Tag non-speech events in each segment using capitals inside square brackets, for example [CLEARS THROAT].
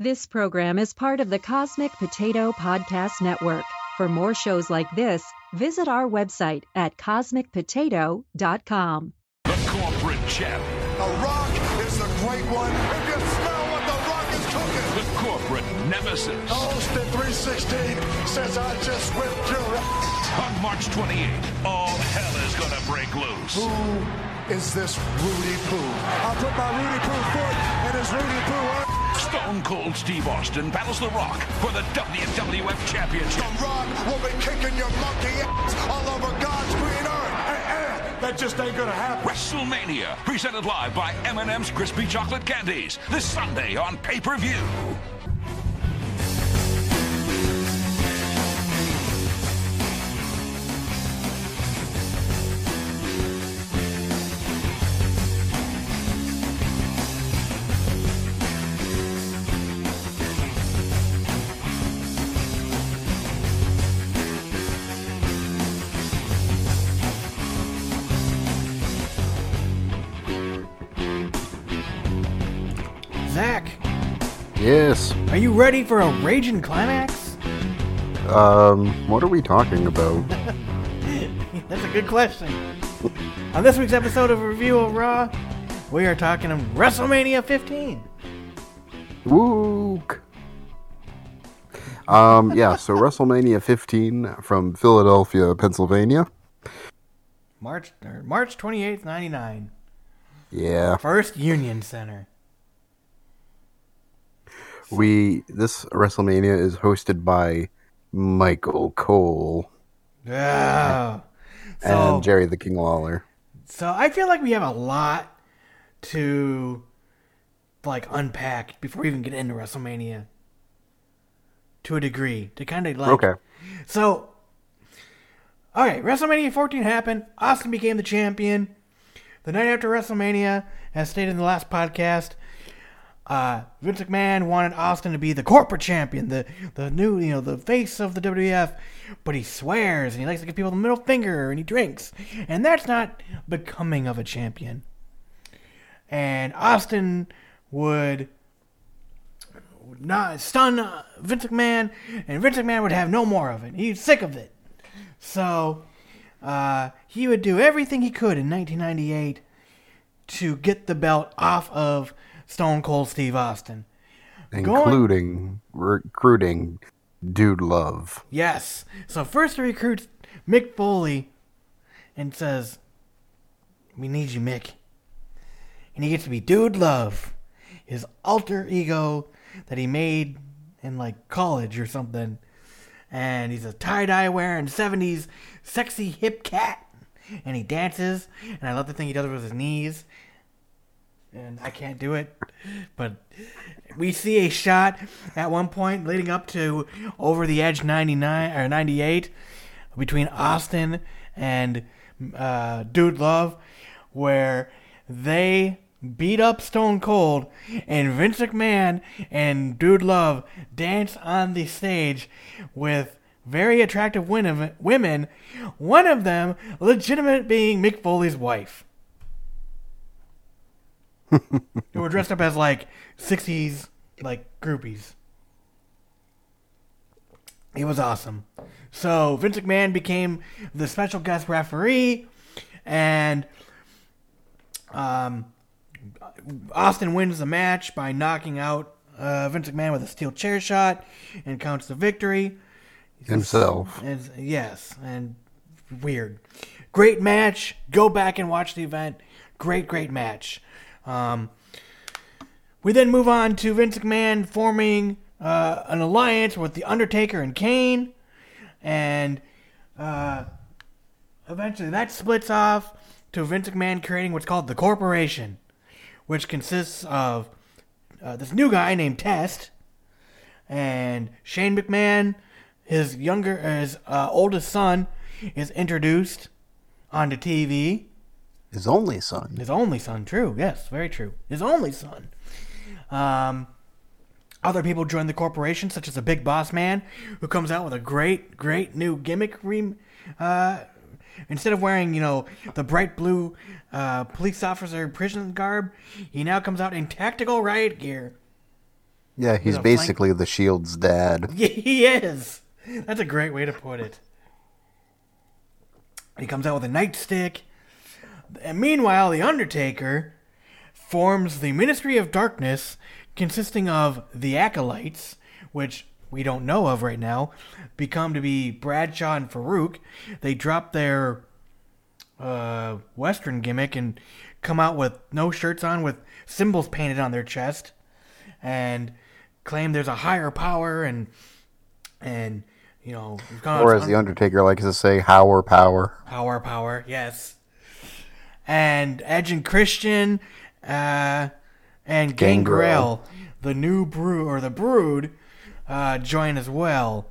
This program is part of the Cosmic Potato Podcast Network. For more shows like this, visit our website at cosmicpotato.com. The corporate champ. The Rock is the great one. If you smell what The Rock is cooking. The corporate nemesis. Austin 316 says I just whipped your ass. On March 28th, all hell is gonna break loose. Who is this Rudy Poo? I'll put my Rudy Poo foot in his Rudy Poo ass. Stone Cold Steve Austin battles The Rock for the WWF Championship. The Rock will be kicking your monkey ass all over God's green earth. Eh, eh, that just ain't gonna happen. WrestleMania, presented live by M&M's Crispy Chocolate Candies, this Sunday on pay-per-view. Are you ready for a raging climax? Um, what are we talking about? [LAUGHS] That's a good question. On this week's episode of Review of Raw, we are talking of WrestleMania 15. Wook. Um, yeah, so [LAUGHS] WrestleMania 15 from Philadelphia, Pennsylvania. March or March 28th, 99. Yeah. First Union Center. We this WrestleMania is hosted by Michael Cole Yeah. So, and Jerry the King Lawler. so I feel like we have a lot to like unpack before we even get into WrestleMania. To a degree, to kind of like Okay. So, all right, WrestleMania 14 happened. Austin became the champion. The night after WrestleMania, as stated in the last podcast, uh, Vince McMahon wanted Austin to be the corporate champion, the the new, you know, the face of the WWF. But he swears and he likes to give people the middle finger and he drinks, and that's not becoming of a champion. And Austin would not stun uh, Vince McMahon, and Vince McMahon would have no more of it. He's sick of it. So uh, he would do everything he could in 1998 to get the belt off of Stone Cold Steve Austin. Including recruiting Dude Love. Yes. So first he recruits Mick Foley and says, We need you, Mick. And he gets to be Dude Love, his alter ego that he made in like college or something. And he's a tie dye wearing 70s sexy hip cat. And he dances. And I love the thing he does with his knees. And I can't do it. But we see a shot at one point leading up to Over the Edge 99 or 98 between Austin and uh, Dude Love where they beat up Stone Cold and Vince McMahon and Dude Love dance on the stage with very attractive win- women, one of them legitimate being Mick Foley's wife. Who were dressed up as like 60s like groupies. It was awesome. So Vince McMahon became the special guest referee, and um, Austin wins the match by knocking out uh, Vince McMahon with a steel chair shot and counts the victory. Himself. And, yes, and weird. Great match. Go back and watch the event. Great, great match. Um, we then move on to Vince McMahon forming uh, an alliance with The Undertaker and Kane. And uh, eventually that splits off to Vince McMahon creating what's called the Corporation, which consists of uh, this new guy named Test and Shane McMahon, his younger, his uh, oldest son, is introduced onto TV. His only son. His only son, true, yes, very true. His only son. Um, other people join the corporation, such as the Big Boss Man, who comes out with a great, great new gimmick. Re- uh, instead of wearing, you know, the bright blue uh, police officer prison garb, he now comes out in tactical riot gear. Yeah, he's a flank- basically the Shield's dad. Yeah, [LAUGHS] he is. That's a great way to put it. He comes out with a nightstick. And meanwhile, The Undertaker forms the Ministry of Darkness, consisting of the Acolytes, which we don't know of right now, become to be Bradshaw and Faarooq. They drop their uh, Western gimmick and come out with no shirts on with symbols painted on their chest and claim there's a higher power and and you know Or as the Undertaker likes to say, Howard Power. power power yes and Edge and Christian uh, and Gangrel, Gangrel. the new brood or the brood uh, join as well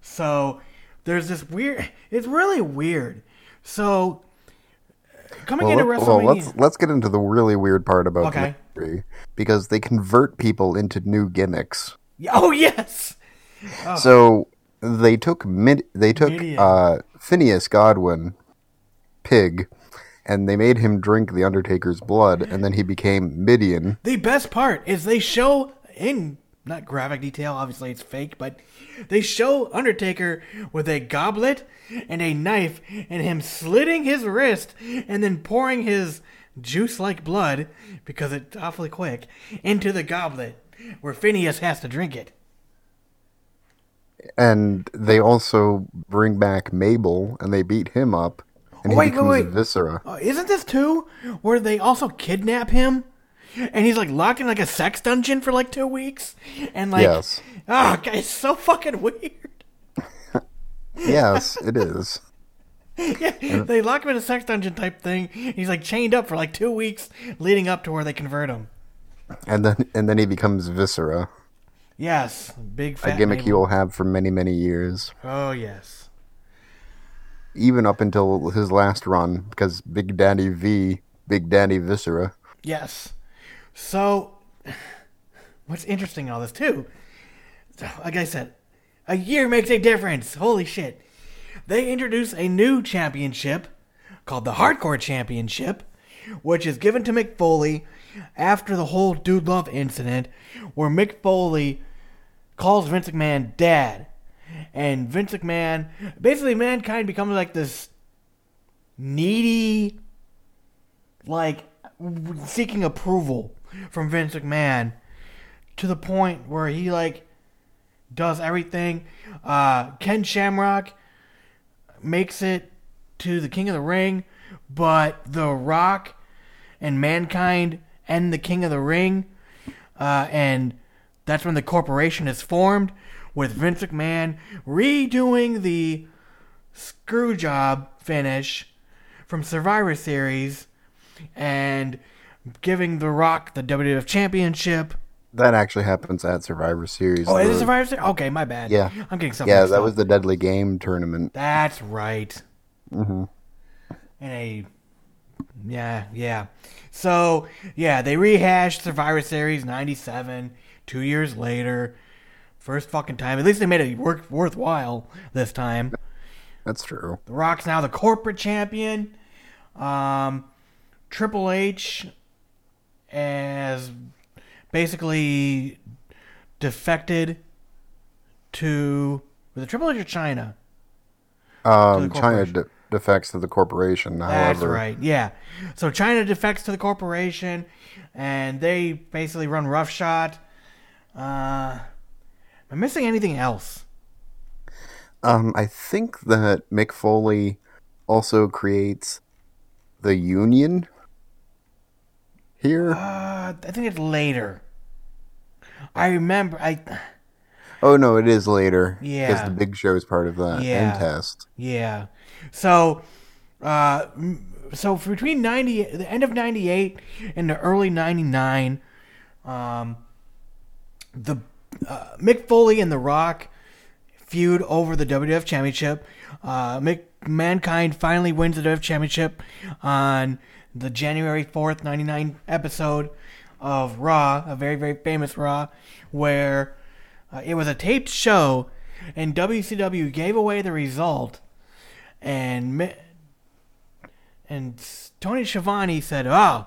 so there's this weird it's really weird so coming Well, into let- WrestleMania well, let's let's get into the really weird part about Okay. because they convert people into new gimmicks. oh yes So they took mid, they took uh, Phineas Godwinn, Pig, and they made him drink the Undertaker's blood, and then he became Mideon. The best part is they show in not graphic detail, obviously it's fake, but they show Undertaker with a goblet and a knife and him slitting his wrist and then pouring his juice like blood, because it's awfully quick, into the goblet where Phineas has to drink it. And they also bring back Mabel, and they beat him up, and Oh, he wait, wait, wait. Viscera. Uh, isn't this too where they also kidnap him? And he's like locked in like a sex dungeon for like two weeks, and like, Yes. guys, it's so fucking weird. yes, it is. Yeah, [LAUGHS] they lock him in a sex dungeon type thing. He's like chained up for like two weeks, leading up to where they convert him. And then and then he becomes Viscera, Yes, big a gimmick he will have for many many years, Oh yes, even up until his last run, because Big Daddy V, Big Daddy Viscera. yes. So, what's interesting in all this too? Like I said, a year makes a difference. Holy shit! They introduce a new championship called the Hardcore Championship, which is given to Mick Foley after the whole Dude Love incident, where Mick Foley calls Vince McMahon dad. And Vince McMahon, basically, mankind becomes like this needy, like seeking approval from Vince McMahon to the point where he like does everything. Uh, Ken Shamrock makes it to the King of the Ring, but The Rock and Mankind end the King of the Ring, uh, and that's when the corporation is formed with Vince McMahon redoing the screw job finish from Survivor Series and giving The Rock the WWF Championship. That actually happens at Survivor Series. Oh, is it Survivor Series? Okay, my bad. Yeah. I'm getting something. Yeah, that up. was the Deadly Game tournament. That's right. Mm-hmm. And a yeah, yeah. So yeah, they rehashed Survivor Series '97 two years later. First fucking time. At least they made it work worthwhile this time. That's true. The Rock's now the corporate champion. Um, Triple H has basically defected to was it Triple H or Chyna? Um, Chyna de- defects to the corporation. That's However, right. Yeah. So Chyna defects to the corporation, and they basically run roughshod. Uh, am I missing anything else? um, I think that Mick Foley also creates the Union here. Uh, I think it's later. I remember. I oh no, it is later. Yeah. because the Big Show is part of that. Yeah. And Test. yeah. So, uh, so for between ninety, the end of ninety eight and the early ninety nine, um, the uh, Mick Foley and The Rock feud over the WWF Championship. Uh, Mick, Mankind finally wins the WWF Championship on the January 4th, 99 episode of Raw, a very, very famous Raw, where uh, it was a taped show and WCW gave away the result. And and Tony Schiavone said, "Oh,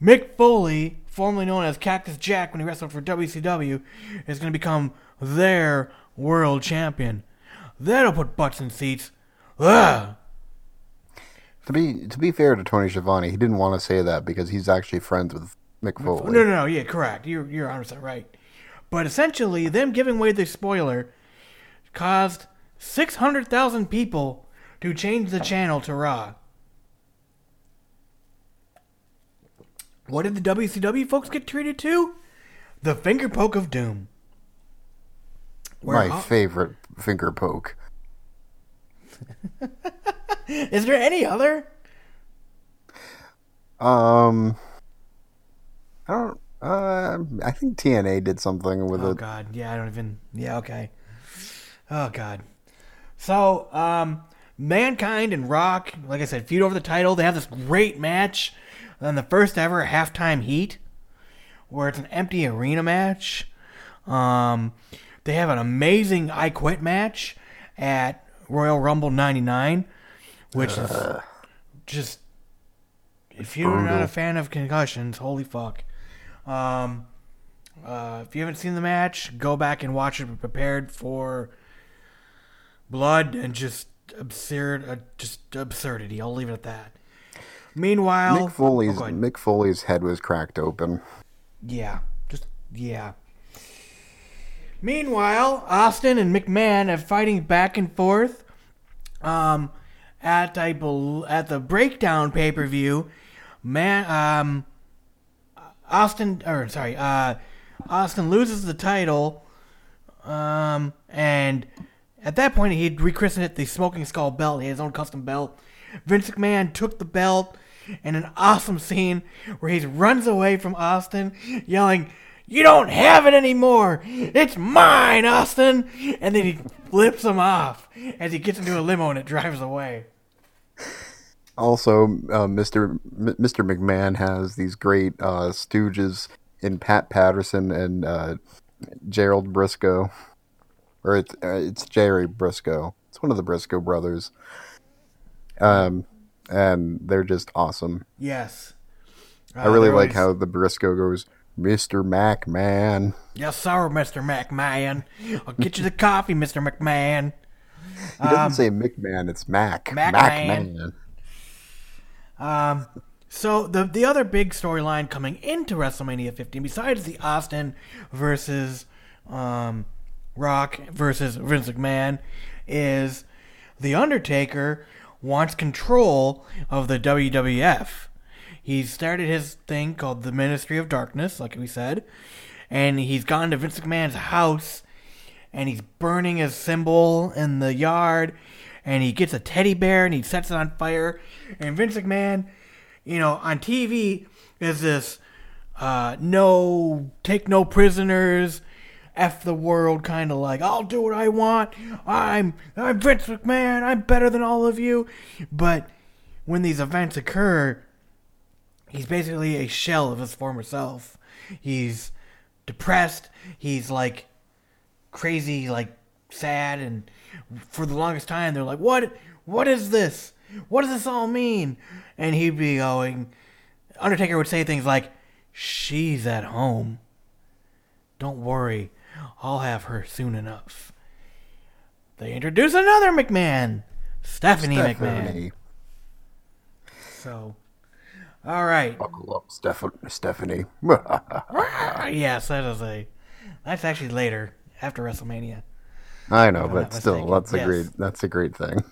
Mick Foley, formerly known as Cactus Jack when he wrestled for WCW, is going to become their world champion. That'll put butts in seats. Ugh. To be to be fair to Tony Schiavone, he didn't want to say that because he's actually friends with Mick Foley. No, no, no. Yeah, correct. You're you're 100 right. But essentially, them giving away the spoiler caused 600,000 people to change the channel to Raw. What did the WCW folks get treated to? The finger poke of doom. Where My favorite finger poke. [LAUGHS] Is there any other? Um, I don't. Uh, I think TNA did something with Oh it. God, yeah, I don't even. Yeah, okay. Oh God. So, um, Mankind and Rock, like I said, feud over the title. They have this great match, then the first ever halftime heat, where it's an empty arena match. Um, they have an amazing I Quit match at Royal Rumble '99, which is [SIGHS] just. If you're not a fan of concussions, holy fuck. Um, uh, if you haven't seen the match, go back and watch it. Be prepared for blood and just absurd, uh, just absurdity. I'll leave it at that. Meanwhile, Mick Foley's Oh. Mick Foley's head was cracked open. yeah, just yeah. Meanwhile, Austin and McMahon are fighting back and forth. Um, at I bel at the breakdown pay per view, man, um, Austin or sorry, uh, Austin loses the title. Um, and at that point, he'd rechristened it the Smoking Skull belt. He had his own custom belt. Vince McMahon took the belt in an awesome scene where he runs away from Austin, yelling, You don't have it anymore! It's mine, Austin! And then he flips him off as he gets into a limo and it drives away. Also, uh, Mr. M- Mr. McMahon has these great uh, stooges in Pat Patterson and uh, Gerald Brisco, or it's uh, it's Jerry Brisco. It's one of the Brisco brothers. Um, and they're just awesome. Yes. I really like always- how the Brisco goes, Mr. McMahon. Yes, sir, Mr. McMahon. I'll get you the coffee, Mr. McMahon. He doesn't say McMahon, it's Mac. Um, Mac McMahon. Um, so the the other big storyline coming into WrestleMania 15, besides the Austin versus um, Rock versus Vince McMahon, is the Undertaker wants control of the WWF. He started his thing called the Ministry of Darkness, like we said, and he's gone to Vince McMahon's house and he's burning his symbol in the yard and he gets a teddy bear and he sets it on fire and Vince McMahon, you know, on TV is this uh, no take no prisoners, f the world kind of like I'll do what I want. I'm I'm Vince McMahon. I'm better than all of you. But when these events occur, he's basically a shell of his former self. He's depressed. He's like crazy, like sad, and for the longest time they're like, "What? What is this? What does this all mean?" And he'd be going. Undertaker would say things like, "She's at home. Don't worry, I'll have her soon enough." They introduce another McMahon, Stephanie, McMahon. So, all right. Buckle up, Steph- Stephanie. [LAUGHS] Ah, yes, that is a. That's actually later after WrestleMania. I know, but still, mistaken. that's a Yes. great. That's a great thing.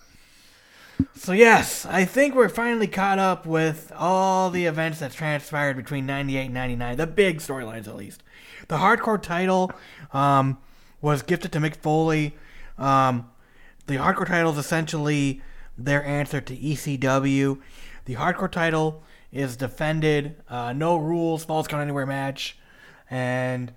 So yes, I think we're finally caught up with all the events that transpired between 98 and 99, the big storylines at least. The hardcore title um, was gifted to Mick Foley. Um, the hardcore title is essentially their answer to ECW. The hardcore title is defended, uh, no rules, falls count anywhere match, and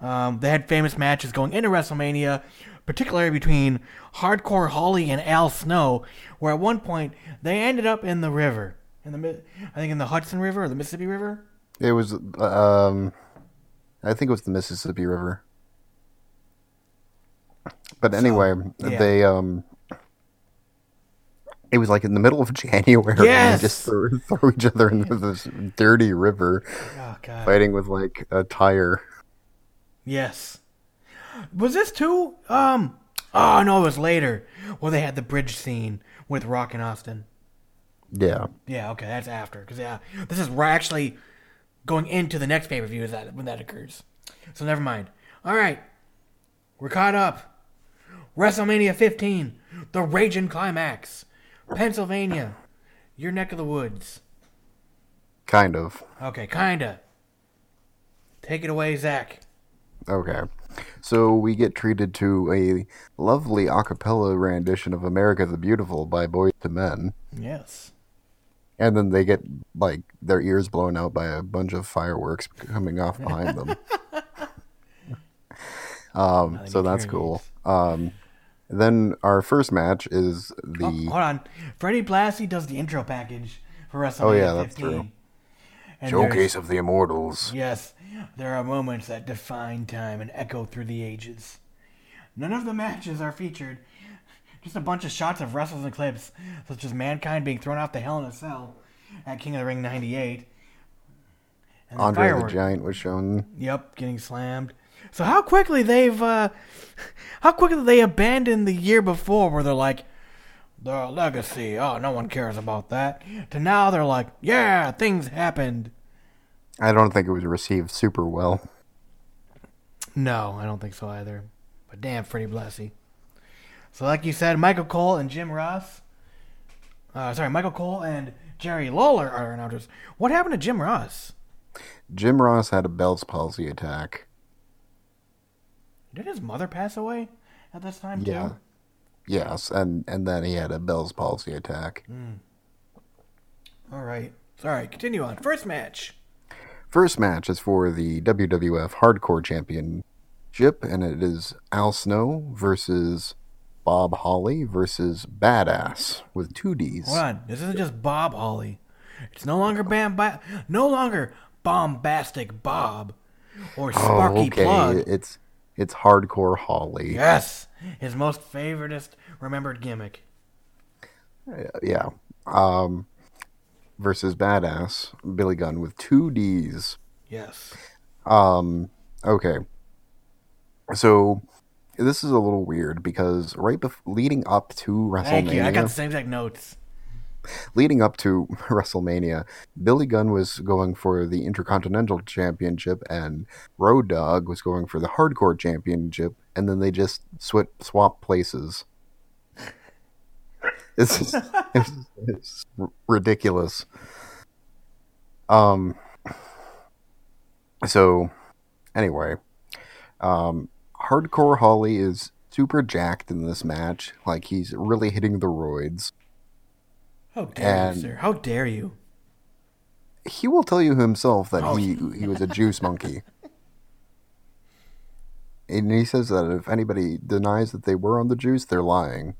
um, they had famous matches going into WrestleMania, particularly between Hardcore Holly and Al Snow, where at one point they ended up in the river, in the I think in the Hudson River or the Mississippi River. It was, um, I think it was the Mississippi River. But anyway, yeah. they um, it was like in the middle of [LAUGHS] January. And Yes! they just throw, throw [LAUGHS] each other into this dirty river, Oh god. fighting with like a tire. Yes. Was this too? Um. Oh no, it was later. Well, they had the bridge scene with Rock and Austin. Yeah. Yeah. Okay, that's after. Because yeah, this is we're actually going into the next pay per view. Is that when that occurs? So never mind. All right, we're caught up. WrestleMania 15, the Raging Climax, Pennsylvania, your neck of the woods. Kind of. Okay, kinda. Take it away, Zach. Okay. So we get treated to a lovely a cappella rendition of America the Beautiful by Boyz II Men. Yes. And then they get like their ears blown out by a bunch of fireworks coming off behind them. [LAUGHS] um, so that's cool. Um, then our first match is Oh, the hold on. Freddie Blassie does the intro package for WrestleMania Oh, yeah, that's 15. true. And showcase of the immortals. Yes, there are moments that define time and echo through the ages. None of the matches are featured. Just a bunch of shots of wrestlers and clips, such as Mankind being thrown off the Hell in a Cell at King of the Ring 98. And Andre the firework- Giant was shown. Yep, getting slammed. So how quickly they've uh how quickly they abandoned the year before where they're like the legacy, oh no one cares about that. To now they're like, yeah, things happened. I don't think it was received super well. No, I don't think so either. But damn, Freddie Blassie. So like you said, Michael Cole and Jim Ross. Uh, sorry, Michael Cole and Jerry Lawler are our announcers. What happened to Jim Ross? Jim Ross had a Bell's palsy attack. Did his mother pass away at this time Yeah. too? Yes, and and then he had a Bell's palsy attack. Hmm. All right. Sorry, continue on. First match. First match is for the WWF Hardcore Championship, and it is Al Snow versus Bob Holly versus Badass with two D's. Hold on. This isn't just Bob Holly. It's no longer bam, ba- no longer bombastic Bob or Oh, Sparky okay. Plugg. It's it's Hardcore Holly. Yes, his most favoritist remembered gimmick. Yeah. Um, versus Badass Billy Gunn with two D's. Yes. Um, okay. So this is a little weird because right bef- leading up to WrestleMania, Thank you. I got the same exact notes. Leading up to [LAUGHS] WrestleMania, Billy Gunn was going for the Intercontinental Championship and Road Dogg was going for the Hardcore Championship, and then they just sw- swapped places. It's, just- it's, it's ridiculous. Um. So, anyway, um, Hardcore Holly is super jacked in this match. Like he's really hitting the roids. How dare And- you, sir? How dare you? he will tell you himself that he he was a juice monkey. And he says that if anybody denies that they were on the juice, they're lying.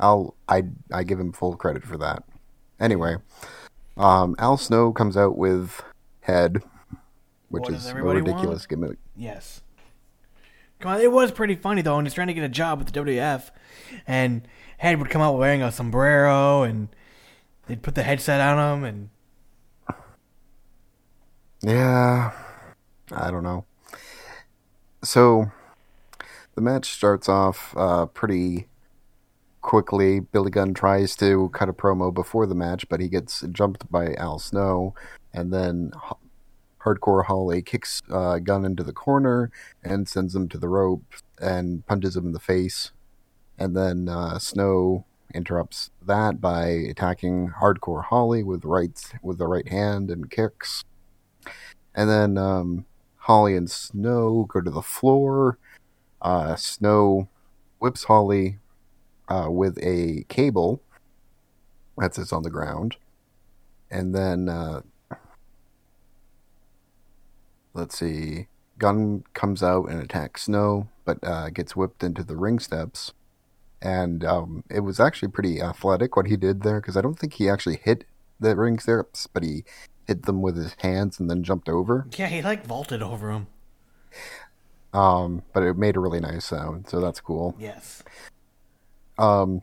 I'll I I give him full credit for that. Anyway, um, Al Snow comes out with head, which What is a ridiculous gimmick. Yes. Come on, it was pretty funny though, and he's trying to get a job with the WF, and Head would come out wearing a sombrero, and they'd put the headset on him, and Yeah, I don't know. So the match starts off uh, pretty quickly. Billy Gunn tries to cut a promo before the match, but he gets jumped by Al Snow, and then Hardcore Holly kicks uh, Gunn into the corner and sends him to the rope and punches him in the face. And then uh, Snow interrupts that by attacking Hardcore Holly with right with the right hand and kicks. And then um, Holly and Snow go to the floor. Uh, Snow whips Holly uh, with a cable that sits on the ground. And then, uh, let's see, Gunn comes out and attacks Snow, but uh, gets whipped into the ring steps. And um, it was actually pretty athletic what he did there because I don't think he actually hit the ring steps, but he hit them with his hands and then jumped over. yeah, he like vaulted over them. Um, but it made a really nice sound, so that's cool. Yes. Um,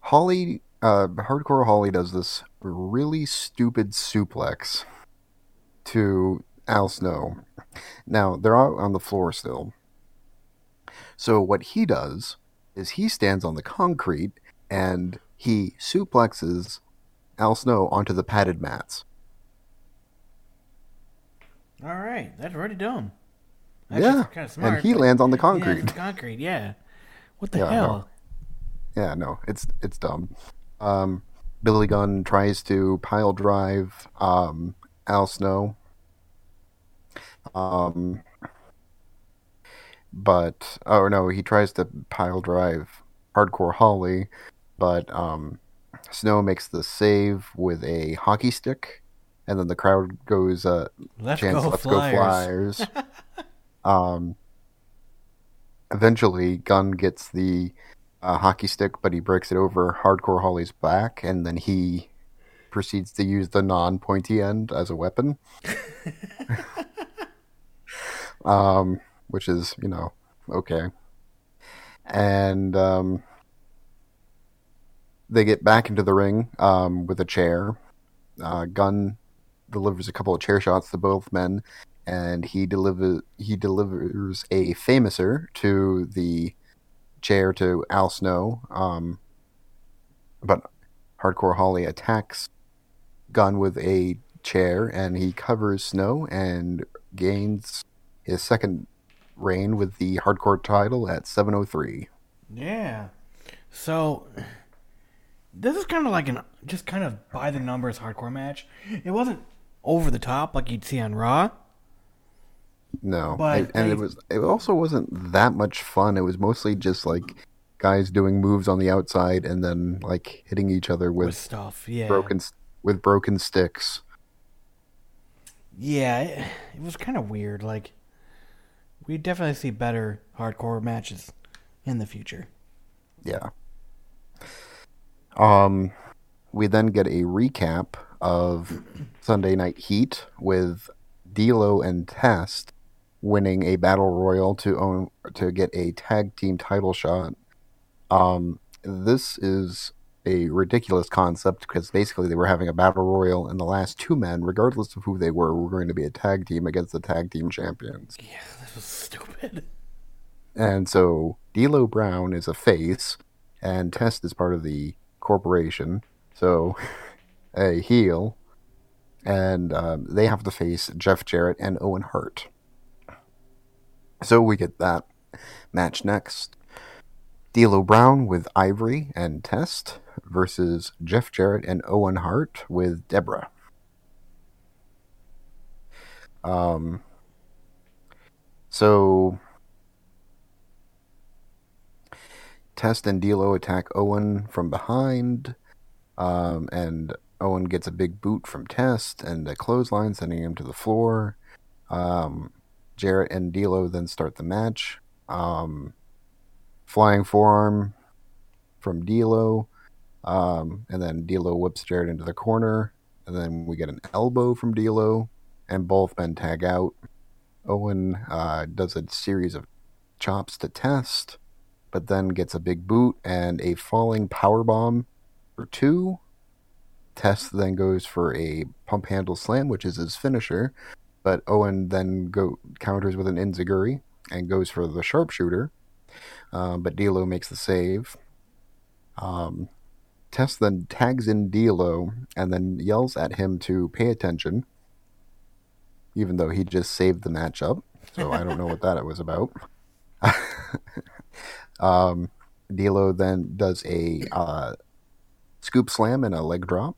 Holly, uh, Hardcore Holly does this really stupid suplex to Al Snow. Now, they're out on the floor still. So, what he does is he stands on the concrete and he suplexes Al Snow onto the padded mats. All right, that's pretty dumb. yeah, kind of smart. and he lands on the Yeah, concrete. it's concrete. Yeah. What the Yeah, hell? Yeah, no, it's it's dumb. Um, Billy Gunn tries to pile drive um, Al Snow. Um, but oh no, he tries to pile drive Hardcore Holly, but um, Snow makes the save with a hockey stick, and then the crowd goes, uh, Let's "Chance, go let's Flyers." go Flyers!" [LAUGHS] um, eventually, Gunn gets the uh, hockey stick, but he breaks it over Hardcore Holly's back, and then he proceeds to use the non-pointy end as a weapon. [LAUGHS] um, which is, you know, okay. And um, they get back into the ring um, with a chair. Uh, Gunn delivers a couple of chair shots to both men, and he deliver he delivers a Fameasser to the chair to Al Snow. Um, but Hardcore Holly attacks Gunn with a chair, and he covers Snow and gains his second reign with the Hardcore title at 703. Yeah. So this is kind of like an just kind of by the numbers hardcore match. It wasn't over the top like you'd see on Raw. No, But it- and they- it was. It also wasn't that much fun. It was mostly just like guys doing moves on the outside and then like hitting each other With with stuff, yeah. broken with broken sticks. Yeah, it, it was kind of weird. Like we definitely see better hardcore matches in the future. Yeah. Um, we then get a recap of [CLEARS THROAT] Sunday Night Heat with D'Lo and Test winning a battle royal to own to get a tag team title shot. Um, this is a ridiculous concept because basically they were having a battle royal, and the last two men, regardless of who they were, were going to be a tag team against the tag team champions. Yeah, this was stupid. And so D'Lo Brown is a face, and Test is part of the corporation. So [LAUGHS] a heel, and um, they have to face Jeff Jarrett and Owen Hart. So we get that match next. D'Lo Brown with Ivory and Test versus Jeff Jarrett and Owen Hart with Debra. Um. So Test and D'Lo attack Owen from behind, um, and Owen gets a big boot from Test and a clothesline, sending him to the floor. Um, Jarrett and D'Lo then start the match. Um, flying forearm from D'Lo, um, and then D'Lo whips Jarrett into the corner, and then we get an elbow from D'Lo, and both men tag out. Owen uh, does a series of chops to Test but then gets a big boot and a falling power bomb for two. Test then goes for a pump handle slam, which is his finisher, but Owen then go counters with an enziguri and goes for the sharpshooter. Um, but D'Lo makes the save. Um, Test then tags in D'Lo and then yells at him to pay attention, even though he just saved the matchup. So I don't know what that was about. [LAUGHS] Um, D'Lo then does a uh, scoop slam and a leg drop,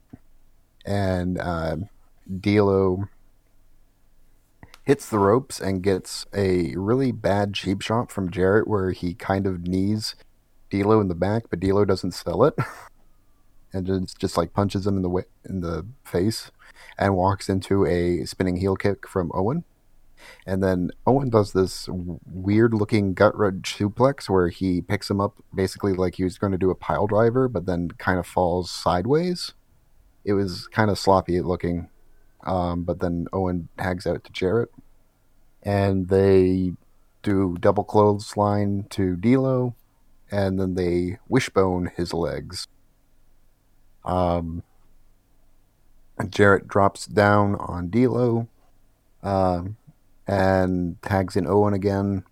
and uh, D'Lo hits the ropes and gets a really bad cheap shot from Jarrett, where he kind of knees D'Lo in the back, but D'Lo doesn't sell it, [LAUGHS] and just just like punches him in the in the face, and walks into a spinning heel kick from Owen. And then Owen does this weird looking gut wrench suplex where he picks him up basically like he was going to do a pile driver, but then kind of falls sideways. It was kind of sloppy looking. Um, but then Owen tags out to Jarrett. And they do double clothesline to D'Lo. And then they wishbone his legs. Um, Jarrett drops down on D'Lo, um, and tags in Owen again.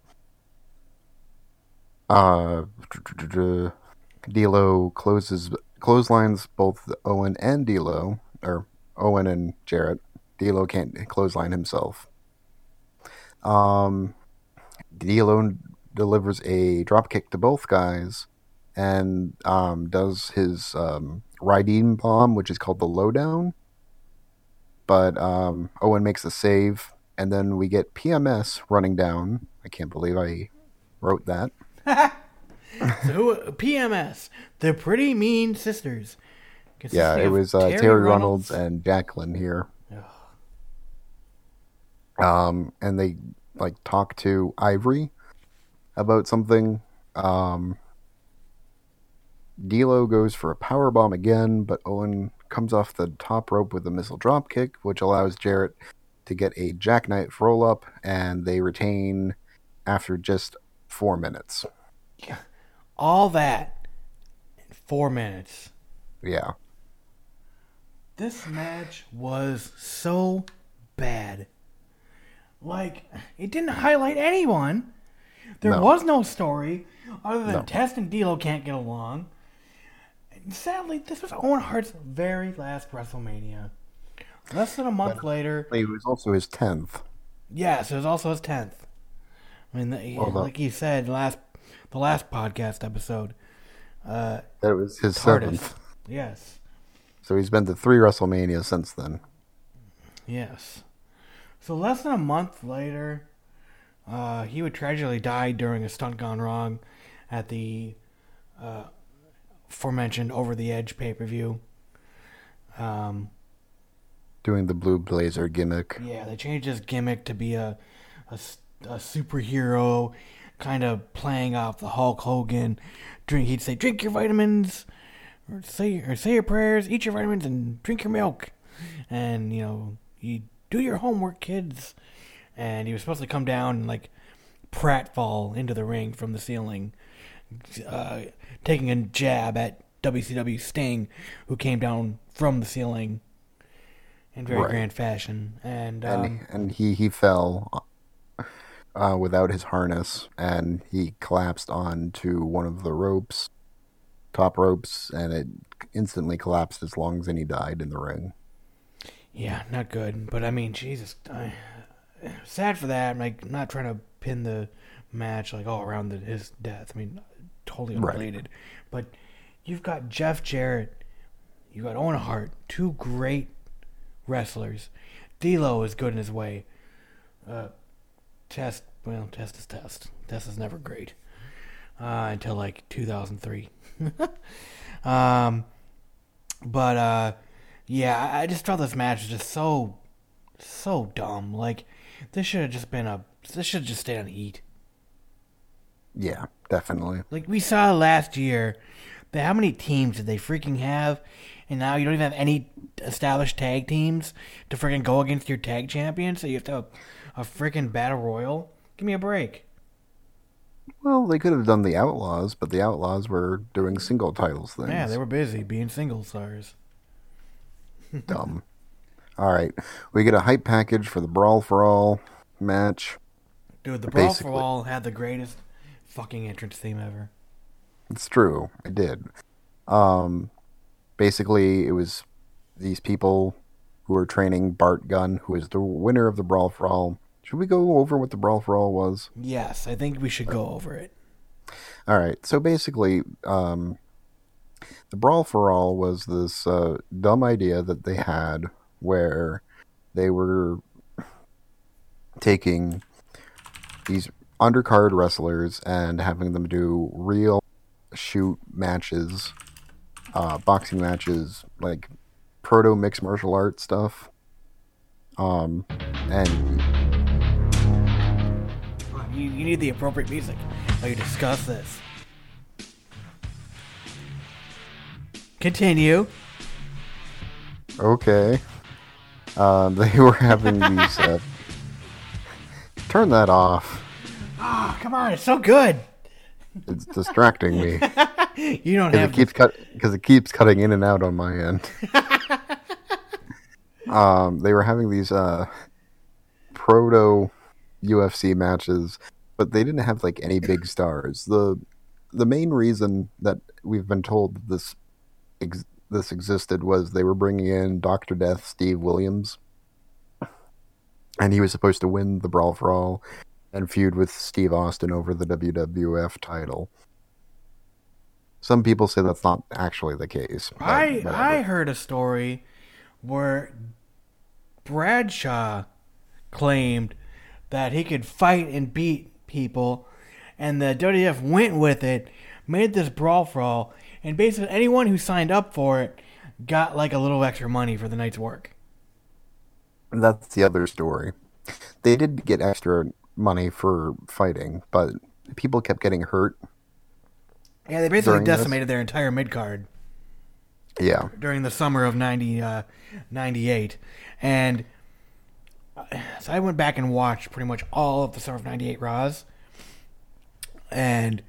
Uh, D'Lo closes clotheslines both Owen and D'Lo, or Owen and Jarrett. D'Lo can't clothesline himself. Um, D'Lo delivers a drop kick to both guys, and um, does his um, riding bomb, which is called the lowdown. But um, Owen makes a save, and then we get PMS running down. I can't believe I wrote that. [LAUGHS] So who, PMS, the Pretty Mean Sisters. Yeah, it was uh, Terri, Runnels and Jacqueline here. Um, and they like talk to Ivory about something. Um, D'Lo goes for a power bomb again, but Owen comes off the top rope with a missile drop kick, which allows Jarrett to get a jackknife roll up, and they retain after just four minutes. all that in four minutes. Yeah, This match was so bad. Like, it didn't highlight anyone. There No. was no story other than No. Test and D'Lo can't get along. Sadly, this was Owen Hart's very last WrestleMania. Less than a month later, it was also his tenth. yes, it was also his tenth. I mean, the, Well, like you said last, the last podcast episode. That was his seventh. Yes, So he's been to three WrestleManias since then. yes. So less than a month later, uh, he would tragically die during a stunt gone wrong at the uh, aforementioned Over the Edge pay per view. Um, Doing the blue blazer gimmick. Yeah, they changed his gimmick to be a a superhero, kind of playing off the Hulk Hogan. Drink, he'd say, "Drink your vitamins, or say or say your prayers, eat your vitamins, and drink your milk." And you know, you do your homework, kids. And he was supposed to come down and like pratfall into the ring from the ceiling, uh, taking a jab at WCW Sting, who came down from the ceiling in very Right. grand fashion. And, um, and and he he fell uh, without his harness, and he collapsed onto one of the ropes, top ropes, and it instantly collapsed his lungs, and he died in the ring. yeah, not good. But I mean, Jesus, I, sad for that. I'm like not trying to pin the match like all around the, his death. I mean, totally Right. unrelated. But you've got Jeff Jarrett, you got Owen Hart, two great wrestlers. D'Lo is good in his way. Uh, Test, well, Test is Test. Test is never great uh, until like 2003. [LAUGHS] um, but uh, yeah, I- just felt this match was just so, so dumb. Like this should have just been a. This should have just stayed on Heat. Yeah, definitely. Like we saw last year, that how many teams did they freaking have? And now you don't even have any established tag teams to freaking go against your tag champions. So you have to have a, a freaking battle royal. Give me a break. Well, they could have done the Outlaws, but the Outlaws were doing single titles things. Yeah, they were busy being single stars. [LAUGHS] dumb. All right, we get a hype package for the Brawl for All match. Dude, the Brawl Basically. for All had the greatest fucking entrance theme ever. It's true. I did. Um, basically, it was these people who were training Bart Gunn, who is the winner of the Brawl for All. Should we go over what the Brawl for All was? Yes, I think we should go over it. All right. So basically, um, the Brawl for All was this uh, dumb idea that they had where they were taking these undercard wrestlers and having them do real shoot matches, uh, boxing matches, like proto mixed martial art stuff. Um, and You, you need the appropriate music while you discuss this. Continue. Okay. Uh, [LAUGHS] they were having these. Uh, [LAUGHS] turn that off. Oh, come on, it's so good. It's distracting me [LAUGHS] You don't have it keeps cut because it keeps cutting in and out on my end. [LAUGHS] um, they were having these uh, proto UFC matches, but they didn't have like any big stars. the The main reason that we've been told this ex- this existed was they were bringing in Doctor Death, Steve Williams, and he was supposed to win the Brawl for All and feud with Steve Austin over the WWF title. Some people say that's not actually the case. I whatever. I heard a story where Bradshaw claimed that he could fight and beat people, and the WWF went with it, made this brawl for all, and basically anyone who signed up for it got like a little extra money for the night's work. That's the other story. They did get extra money for fighting, but people kept getting hurt. Yeah, they basically During this? decimated their entire mid card. Yeah. during the summer of 90, uh, 98. And uh, so I went back and watched pretty much all of the summer of 98 Raws. And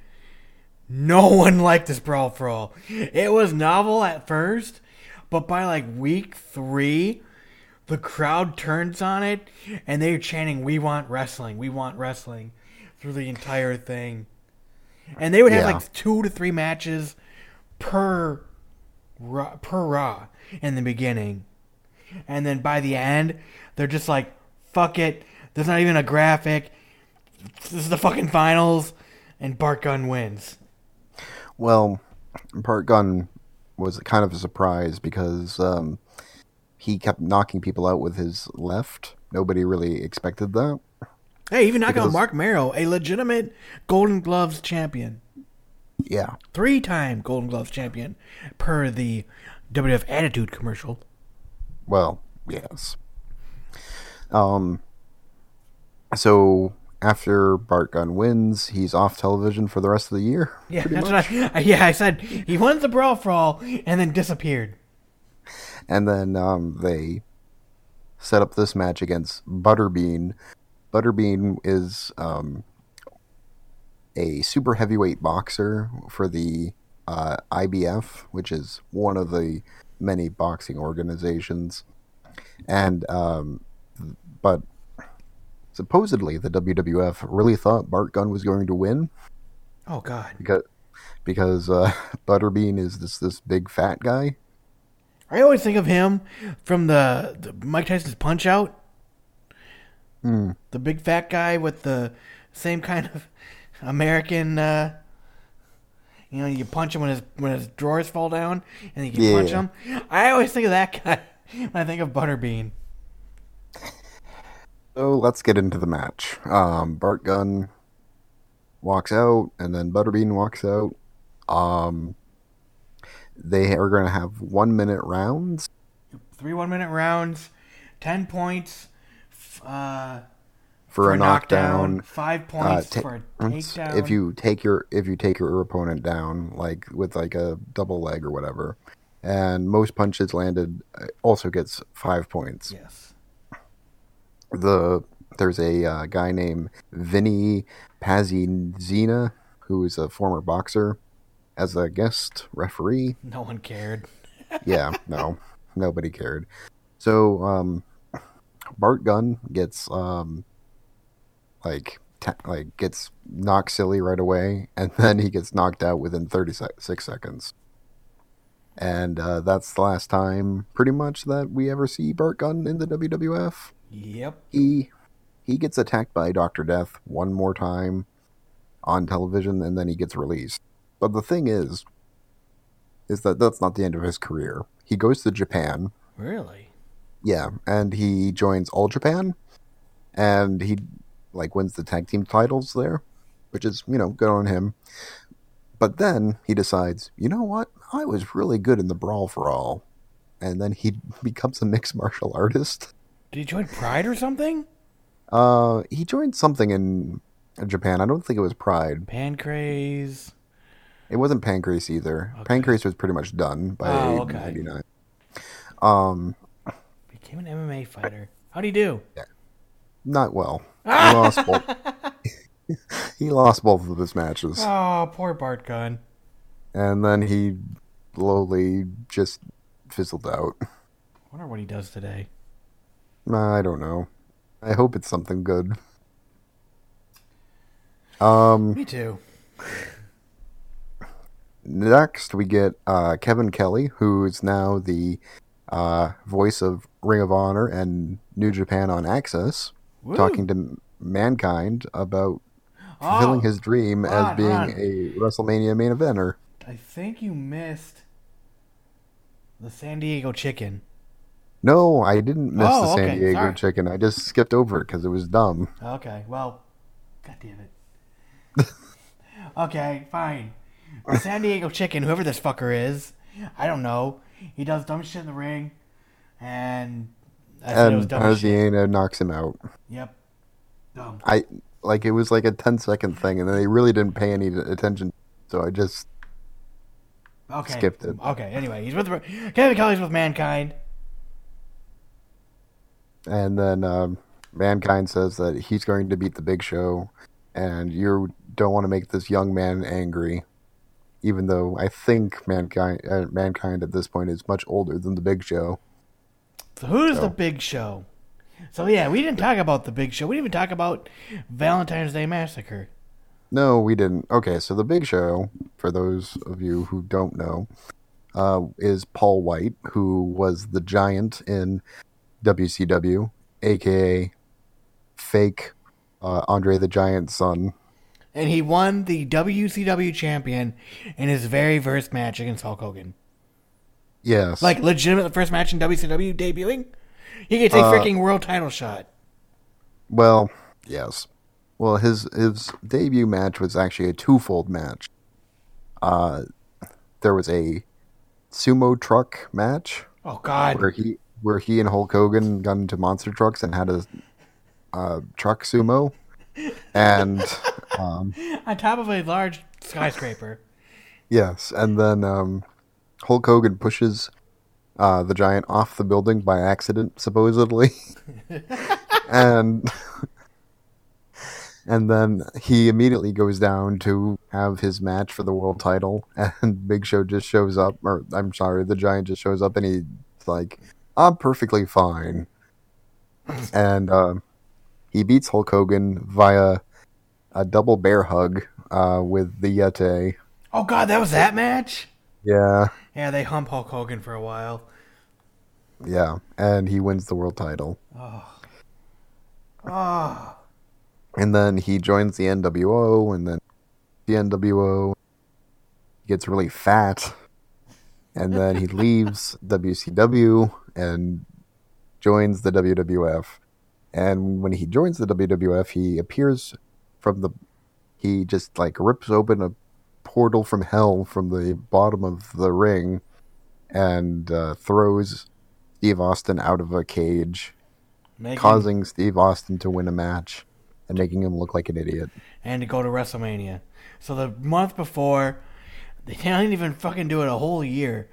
no [LAUGHS] one liked this Brawl for All. It was novel at first, but by like week three, the crowd turns on it and they're chanting, We want wrestling, we want wrestling through the entire thing. And they would have Yeah. like two to three matches per per raw in the beginning, and then by the end, they're just like, "Fuck it." There's not even a graphic. This is the fucking finals, and Bart Gunn wins. Well, Bart Gunn was kind of a surprise because um, he kept knocking people out with his left. Nobody really expected that. Hey, even knock out Marc Mero, a legitimate Golden Gloves champion, Yeah. three-time Golden Gloves champion, per the WWF Attitude commercial. Well, yes. Um. So after Bart Gunn wins, he's off television for the rest of the year. Yeah, that's much. what I, [LAUGHS] yeah. I said he won the brawl for all and then disappeared. And then um, they set up this match against Butterbean. Butterbean is um, a super heavyweight boxer for the uh, IBF, which is one of the many boxing organizations. And um, but supposedly the WWF really thought Bart Gunn was going to win Oh God. because because uh, [LAUGHS] Butterbean is this this big fat guy. I always think of him from the, the Mike Tyson's Punch Out. The big fat guy with the same kind of American. Uh, you know, you punch him when his when his drawers fall down, and you can punch him. I always think of that [LAUGHS] guy when I think of Butterbean. So let's get into the match. Um, Bart Gunn walks out, and then Butterbean walks out. Um, they are going to have one minute rounds. Three one minute rounds, ten points. f- Uh, for, a knockdown. five Uh, points ta- for a takedown. if you take your if you take your opponent down like with like a double leg or whatever, and most punches landed uh, also gets five points. yes, The there's a uh, guy named Vinny Pazienza who is a former boxer as a guest referee. [LAUGHS] no one cared. yeah, no, nobody cared. So, um, Bart Gunn gets um, like like gets knocked silly right away, and [LAUGHS] then he gets knocked out within thirty six seconds. And uh, that's the last time, pretty much, that we ever see Bart Gunn in the WWF. Yep. He he gets attacked by Doctor Death one more time on television, and then he gets released. But the thing is, is that that's not the end of his career. He goes to Japan, Really? yeah, and he joins All Japan, and he like wins the tag team titles there, which is you know good on him. But then he decides, you know what, I was really good in the Brawl for All, and then he [LAUGHS] becomes a mixed martial artist. Did he join Pride or something? Uh, he joined something in Japan. I don't think it was Pride. Pancrase. It wasn't Pancrase either. Pancrase was pretty much done by Oh, okay. '99. Um, Became an MMA fighter. How'd he do? not well. He lost both. [LAUGHS] he lost both of his matches, Oh, poor Bart Gunn. and then he slowly just fizzled out. I Wonder what he does today. I don't know. I hope it's something good. Um, Me too. Next we get uh, Kevin Kelly, who is now the uh, voice of Ring of Honor and New Japan on AXS, Woo. talking to Mankind about fulfilling Oh, his dream hold as being on. a WrestleMania main eventer. I think you missed the San Diego Chicken. No, I didn't miss Oh, the San okay, Diego sorry. chicken. I just skipped over it because it was dumb. Okay, well, god damn it. [LAUGHS] okay, fine. The San Diego Chicken, whoever this fucker is, I don't know. He does dumb shit in the ring, and I said it was And dumb shit. Knocks him out. Yep, dumb. I like it was like a 10 second thing, and then they really didn't pay any attention. So I just Okay, Skipped it. Okay, anyway, he's with Kevin Kelly's with Mankind. And then um, Mankind says that he's going to beat the Big Show, and you don't want to make this young man angry. Even though I think Mankind, uh, Mankind at this point is much older than the Big Show. So who's So- the Big Show? So yeah, we didn't talk about the Big Show. We didn't even talk about Valentine's Day Massacre. No, we didn't. Okay, so the Big Show, for those of you who don't know, uh, is Paul White, who was the Giant in WCW, aka fake uh, Andre the Giant's son. And he won the WCW champion in his very first match against Hulk Hogan. Yes, Like legitimate first match in WCW debuting. He gets a Uh, freaking world title shot. Well, yes. Well, his his debut match was actually a twofold match. Uh, there was a sumo truck match Oh God! where he where he and Hulk Hogan got into monster trucks and had a uh, truck sumo, and um, On top of a large skyscraper. yes, and then um, Hulk Hogan pushes uh, the giant off the building by accident, supposedly, [LAUGHS] and and then he immediately goes down to have his match for the world title, and Big Show just shows up, or I'm sorry, the giant just shows up, and he's like, "I'm perfectly fine," and uh, he beats Hulk Hogan via a double bear hug uh, with the Yeti. Oh God, that was that match. Yeah, Yeah, they hump Hulk Hogan for a while. yeah, and he wins the world title. Oh, And then he joins the NWO, and then the NWO gets really fat, and then he [LAUGHS] leaves WCW and joins the WWF. And when he joins the WWF, he appears from the. He just like rips open a portal from hell from the bottom of the ring and uh, throws Steve Austin out of a cage, making, causing Steve Austin to win a match and making him look like an idiot. and to go to WrestleMania. So the month before, they didn't even fucking do it a whole year.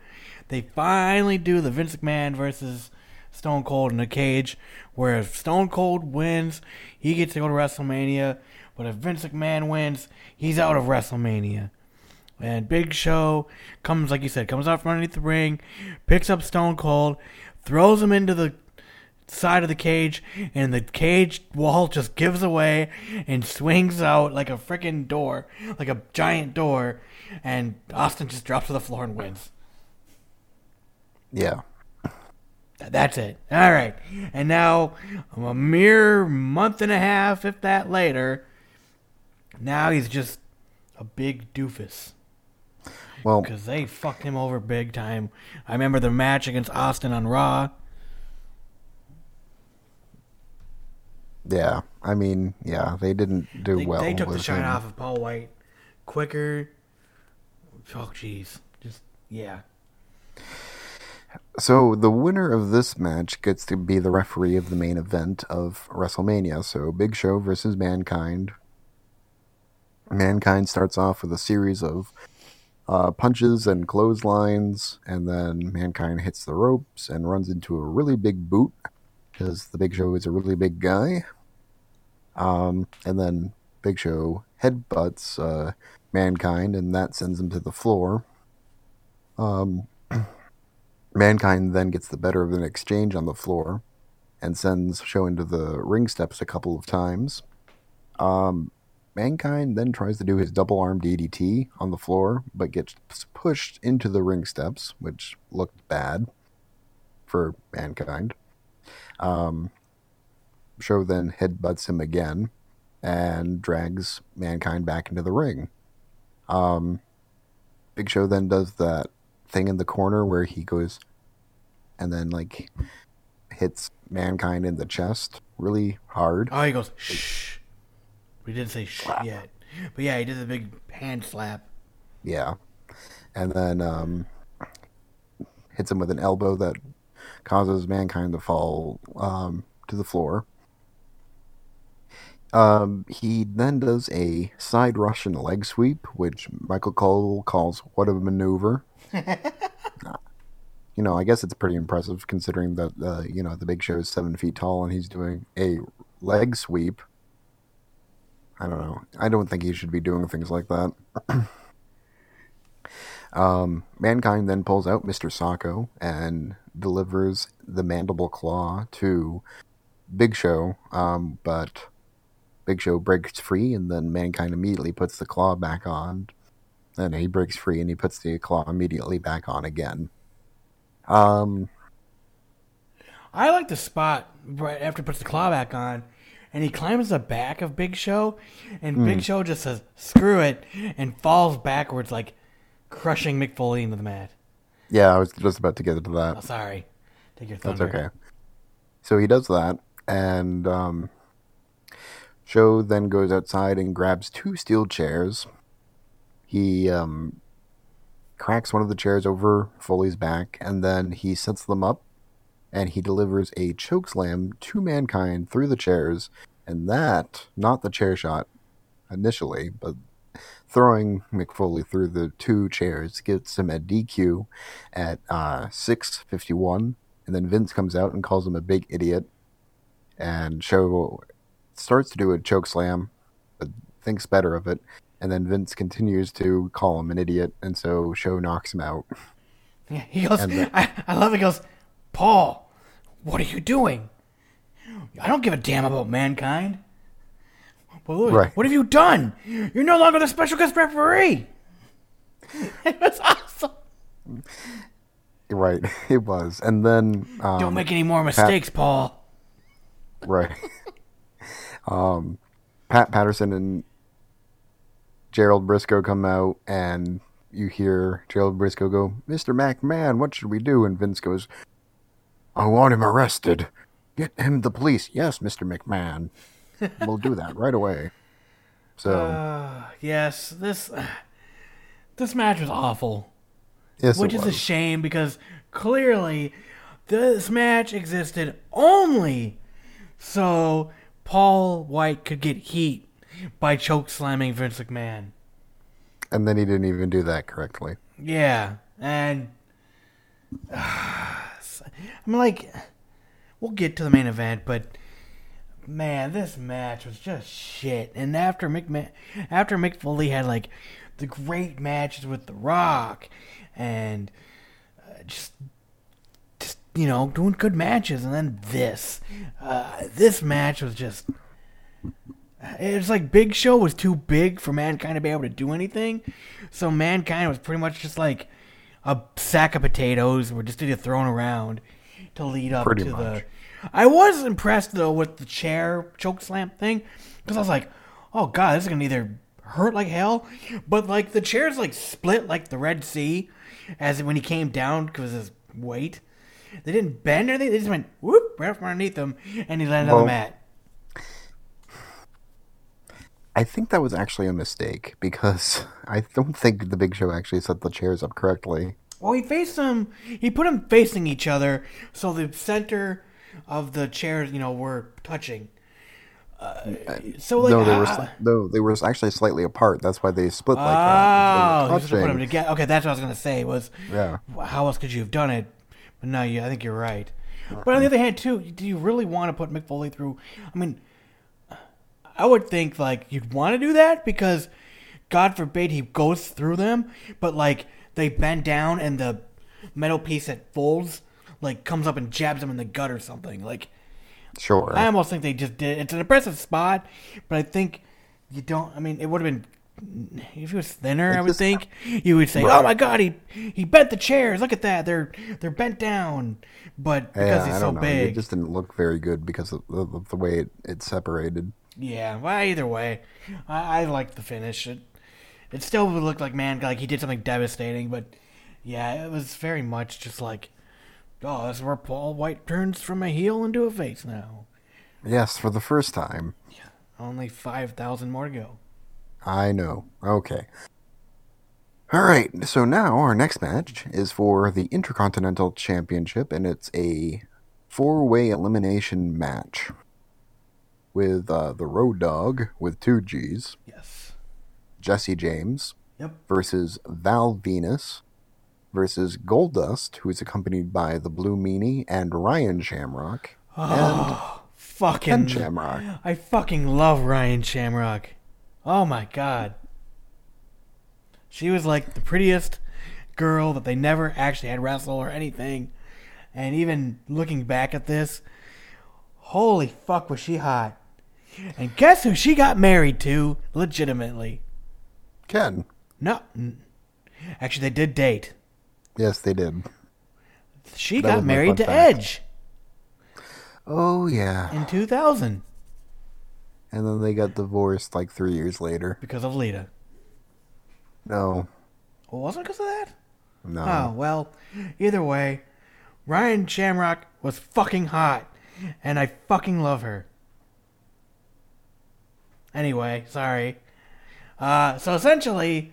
They finally do the Vince McMahon versus Stone Cold in a cage, where if Stone Cold wins, he gets to go to WrestleMania. But if Vince McMahon wins, he's out of WrestleMania. And Big Show comes, like you said, comes out from underneath the ring, picks up Stone Cold, throws him into the side of the cage, and the cage wall just gives away and swings out like a freaking door, like a giant door, and Austin just drops to the floor and wins. Yeah. Th- That's it. All right. And now, um, a mere month and a half, if that later, now he's just a big doofus. Well, Because they fucked him over big time. I remember the match against Austin on Raw. yeah. I mean, yeah, they didn't do They, well. they took the shine off of Paul White quicker. Oh, jeez. Just, yeah. So the winner of this match gets to be the referee of the main event of WrestleMania. So Big Show versus Mankind. Mankind starts off with a series of uh, punches and clotheslines, and then Mankind hits the ropes and runs into a really big boot because the Big Show is a really big guy. Um, and then Big Show headbutts uh, Mankind, and that sends him to the floor. Um, Mankind then gets the better of an exchange on the floor and sends Show into the ring steps a couple of times. Um, Mankind then tries to do his double arm DDT on the floor, but gets pushed into the ring steps, which looked bad for Mankind. Um, Show then headbutts him again and drags Mankind back into the ring. Um, Big Show then does that thing in the corner where he goes and then like hits Mankind in the chest really hard. Oh, he goes shh. We didn't say shh yet, but yeah, he did the big hand slap. Yeah. And then um, hits him with an elbow that causes Mankind to fall um, to the floor. Um, he then does a side Russian leg sweep, which Michael Cole calls "What a maneuver." You know, I guess it's pretty impressive considering that uh, you know the Big Show is seven feet tall and he's doing a leg sweep. I don't know. I don't think he should be doing things like that. [CLEARS THROAT] um, Mankind then pulls out Mr. Socko and delivers the mandible claw to Big Show, um, but Big Show breaks free, and then Mankind immediately puts the claw back on. And he breaks free, and he puts the claw immediately back on again. Um, I like the spot right after he puts the claw back on, and he climbs the back of Big Show, and Big Show just says "screw it" and falls backwards, like crushing Mick Foley into the mat. yeah, I was just about to get into Oh, that. sorry, take your thunder. That's okay. So he does that, and um, Show then goes outside and grabs two steel chairs. He um, cracks one of the chairs over Foley's back, and then he sets them up, and he delivers a choke slam to Mankind through the chairs, and that, not the chair shot initially, but throwing Mick Foley through the two chairs gets him a DQ at uh, 651 and then Vince comes out and calls him a big idiot. And Show starts to do a choke slam, but thinks better of it. And then Vince continues to call him an idiot, and so Show knocks him out. Yeah, he goes. I, I love. It, he goes, Paul, what are you doing? I don't give a damn about mankind. Well, Louis, Right. what have you done? You're no longer the special guest referee. [LAUGHS] it was awesome. Right, [LAUGHS] it was. And then um, Don't make any more mistakes, Paul. Right. [LAUGHS] um, Pat Patterson and Gerald Brisco come out, and you hear Gerald Brisco go, "Mr. McMahon, what should we do?" And Vince goes, "I want him arrested. Get him the police." Yes, Mr. McMahon. [LAUGHS] we'll do that right away. So uh, Yes, this this match was awful. yes, which is a shame because clearly this match existed only so Paul White could get heat by choke slamming Vince McMahon. and then he didn't even do that correctly. Yeah, and [SIGHS] I'm like, we'll get to the main event, but man, this match was just shit. And after McMahon, after Mick Foley had like the great matches with The Rock, and uh, just, just you know, doing good matches, and then this, uh, this match was just. It's like Big Show was too big for Mankind to be able to do anything, so Mankind was pretty much just like a sack of potatoes were just either thrown around to lead up Pretty to much. the. I was impressed though with the chair choke slam thing because I was like, "Oh god, this is gonna either hurt like hell," but like the chairs like split like the Red Sea, as when he came down because of his weight. They didn't bend or anything; they just went whoop right from underneath him, and he landed on the mat. I think that was actually a mistake because [LAUGHS] I don't think the Big Show actually set the chairs up correctly. Well, he faced them. He put them facing each other, so the center of the chairs, you know, were touching. Uh, so like, no, they were sli- no, they were actually slightly apart. That's why they split like oh, that. Just put them together. Okay, that's what I was gonna say. Was Yeah. how else could you have done it? But no, you, I think you're right. But on the other hand, too, do you really want to put Mick Foley through? I mean, I would think like you'd want to do that because God forbid he goes through them, but like they bend down and the metal piece that folds like comes up and jabs him in the gut or something. Like Sure. I almost think they just did. It's an impressive spot, but I think you don't. I mean, it would have been if he was thinner. I would think you would say, "Oh my God, he he bent the chairs. Look at that. They're they're bent down." But because yeah, he's so know. big, It just didn't look very good because of the, the way it, it separated. Yeah. Well, either way, I, I like the finish. It it still would look like man, like he did something devastating, but yeah, it was very much just like, oh, that's where Paul White turns from a heel into a face now. Yes, for the first time. Yeah, Only five thousand more to go. I know. Okay. All right. So now our next match is for the Intercontinental Championship, and it's a four-way elimination match with uh, the Road Dogg with two G's, Yes. Jesse James Yep. versus Val Venis versus Goldust, who is accompanied by the Blue Meanie and Ryan Shamrock and Fucking Ken Shamrock. I fucking love Ryan Shamrock. Oh my god. She was like the prettiest girl that they never actually had wrestle or anything. And even looking back at this, holy fuck was she hot. And guess who she got married to legitimately? Ken. No. Actually they did date. Yes, they did. She That got married to fact. Edge Oh yeah. in 2000 And then they got divorced like three years later. because of Lita. No, Well, wasn't because of that? no. Oh, well, either way, Ryan Shamrock was fucking hot, and I fucking love her. Anyway, sorry. Uh, so essentially,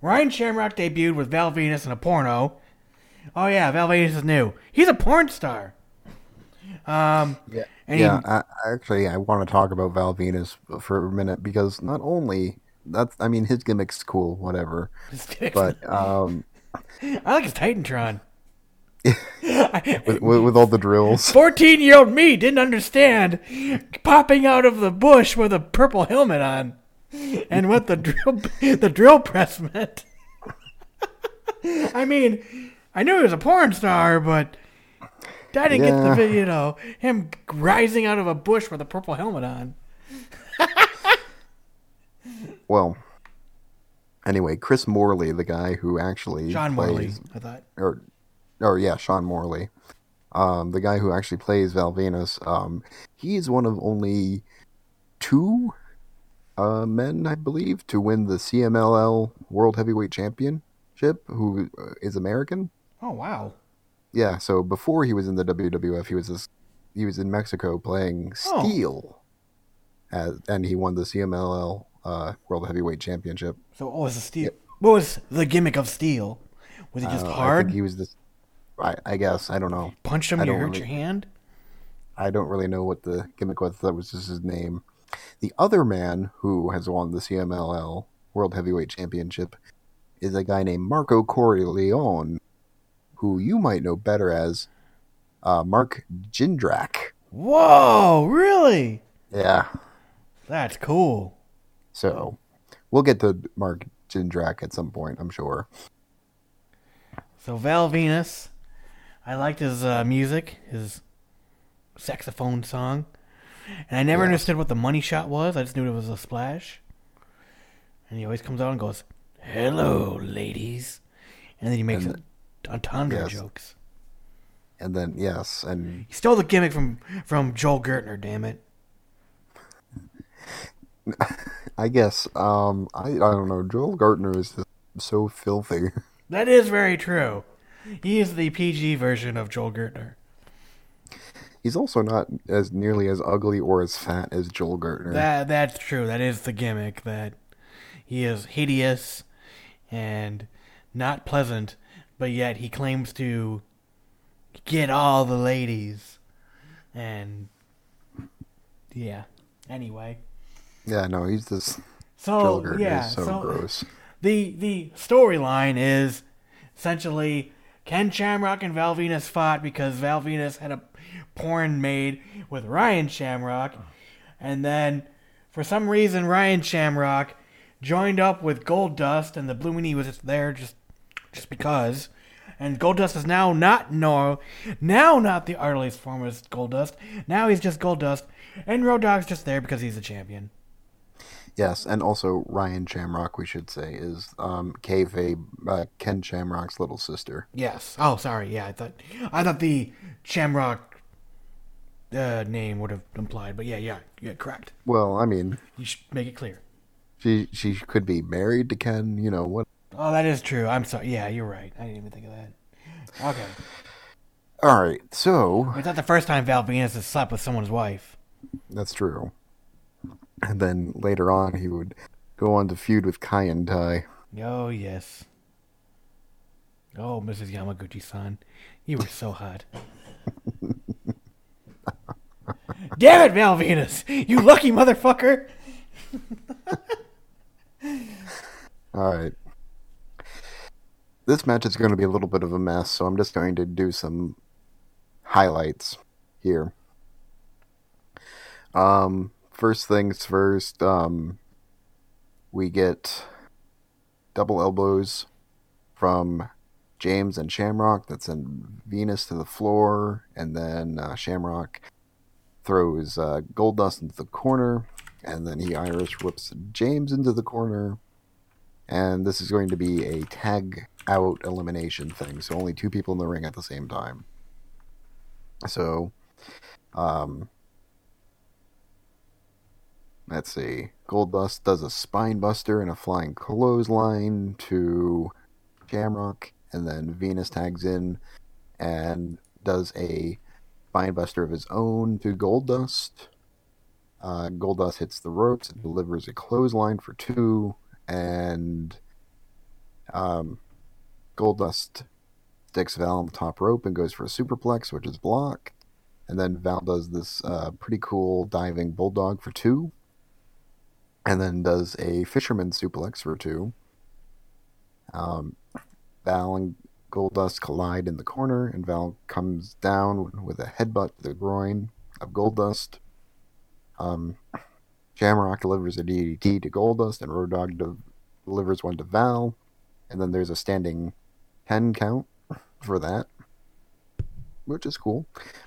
Ryan Shamrock debuted with Val Venis in a porno. Oh yeah, Val Venis is new. He's a porn star. Um, Yeah, he- yeah. I, I actually, I want to talk about Val Venis for a minute because not only that's, I mean, his gimmick's cool, whatever, but um, [LAUGHS] I like his Titantron. With, with, with all the drills, 14 year old me didn't understand popping out of the bush with a purple helmet on and what the drill the drill press meant. I mean, I knew he was a porn star, but I didn't get Yeah. the you know him rising out of a bush with a purple helmet on. well. Anyway, Chris Morley, the guy who actually John Morley, I thought. or, or yeah, Sean Morley, um, the guy who actually plays Val Venis, um, he's one of only two uh, men, I believe, to win the CMLL World Heavyweight Championship, who uh, American. Oh wow! Yeah, so before he was in the WWF, he was this, he was in Mexico playing Oh. Steele, as, and he won the CMLL uh, World Heavyweight Championship. So what was the steel? What was the gimmick of steel? Was it just Uh, I hard? think he was this. I, I guess I don't know. Punch him, I you hurt really- your hand. I don't really know what the gimmick was. That was just his name. The other man who has won the CMLL World Heavyweight Championship is a guy named Marco Corleone, who you might know better as uh, Mark Jindrak. Whoa! Really? Yeah. That's cool. So we'll get to Mark Jindrak at some point, I'm sure. So Val Venis, I liked his uh, music, his saxophone song, and I never Yes. understood what the money shot was. I just knew it was a splash. And he always comes out and goes, "Hello, ladies," and then he makes And entendre yes. jokes. And then yes, and He stole the gimmick from from Joel Gertner. Damn it! [LAUGHS] I guess um I I don't know. Joel Gertner is just so filthy. [LAUGHS] That is very true. He is the PG version of Joel Gertner. He's also not as nearly as ugly or as fat as Joel Gertner. That that's true. That is the gimmick. That he is hideous and not pleasant, but yet he claims to get all the ladies. And yeah. Anyway, yeah, no, he's just so Joel Gertner yeah, is so, so gross. the the storyline is essentially Ken Shamrock and Val Venis fought because Val Venis had a porn made with Ryan Shamrock, and then for some reason, Ryan Shamrock joined up with Goldust, and the Blue Meanie was just there just just because. And Goldust is now not no, now not the earliest form of Goldust. Now he's just Goldust, and Road just there because he's a champion. Yes, and also Ryan Shamrock, we should say, is um, Kayfabe, uh, Ken Shamrock's little sister. Yes. Oh, sorry. Yeah, I thought I thought the Shamrock uh, name would have implied, but yeah, yeah, yeah, correct. Well, I mean, You should make it clear. she she could be married to Ken. You know what? Oh, that is true. I'm sorry. Yeah, you're right. I didn't even think of that. Okay. All right, so It's not the first time Val Venis has slept with someone's wife. that's true. And then later on, he would go on to feud with Kaientai. Oh, yes. Oh, Mrs. Yamaguchi-san. You were so hot. [LAUGHS] Damn it, Val Venis! You lucky motherfucker! [LAUGHS] All right. This match is going to be a little bit of a mess, so I'm just going to do some highlights here. Um, first things first, um, we get double elbows from James and Shamrock that send Venis to the floor, and then uh, Shamrock throws uh, Goldust into the corner, and then he Irish whips James into the corner, and this is going to be a tag out elimination thing. So only two people in the ring at the same time. So, um, let's see. Goldust does a spine buster and a flying clothesline to Shamrock, and then Venis tags in and does a spine buster of his own to Goldust. Uh, Goldust hits the ropes and delivers a clothesline for two, and um, Goldust sticks Val on the top rope and goes for a superplex, which is blocked. And then Val does this uh, pretty cool diving bulldog for two, and then does a fisherman suplex for two. Um, Val and Goldust collide in the corner, and Val comes down with a headbutt to the groin of Goldust. Um, Shamrock delivers a DDT to Goldust, and Road Dogg de- delivers one to Val. And then there's a standing 10 count for that, which is cool.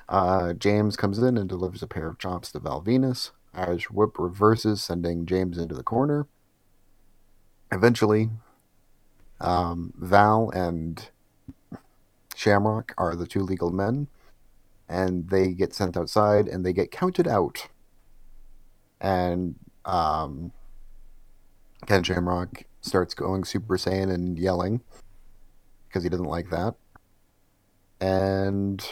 Uh, James comes in and delivers a pair of chops to Val Venis. Irish Whip reverses, sending James into the corner. Eventually, um, Val and Shamrock are the two legal men, and they get sent outside and they get counted out. And um, Ken Shamrock starts going Super Saiyan and yelling because he doesn't like that. And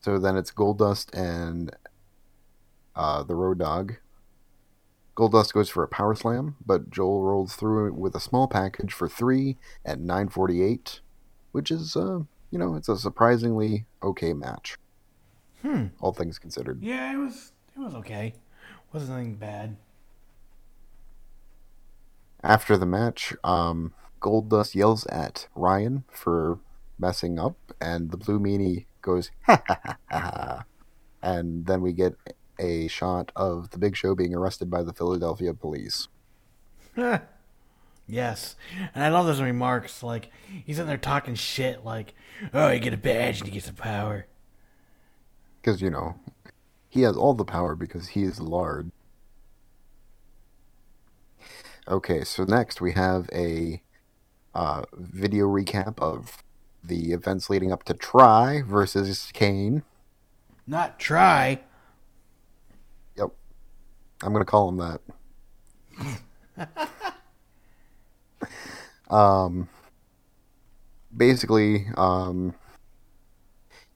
so then it's Goldust and uh, the Road Dogg. Goldust goes for a power slam, but Joel rolls through with a small package for three at 9:48, which is, uh, you know, it's a surprisingly okay match. Hmm. All things considered. Yeah, it was it was okay. Wasn't anything bad. After the match, um, Goldust yells at Ryan for messing up, and the Blue Meanie goes ha ha ha ha, ha. and then we get a shot of the Big Show being arrested by the Philadelphia police. Yes. And I love those remarks. Like, he's in there talking shit, like, oh, you get a badge and you get some power. Because, you know, he has all the power because he is Lard. Okay, so next we have a uh, video recap of the events leading up to Try versus Kane. Not try. I'm going to call him that. [LAUGHS] um, basically, um,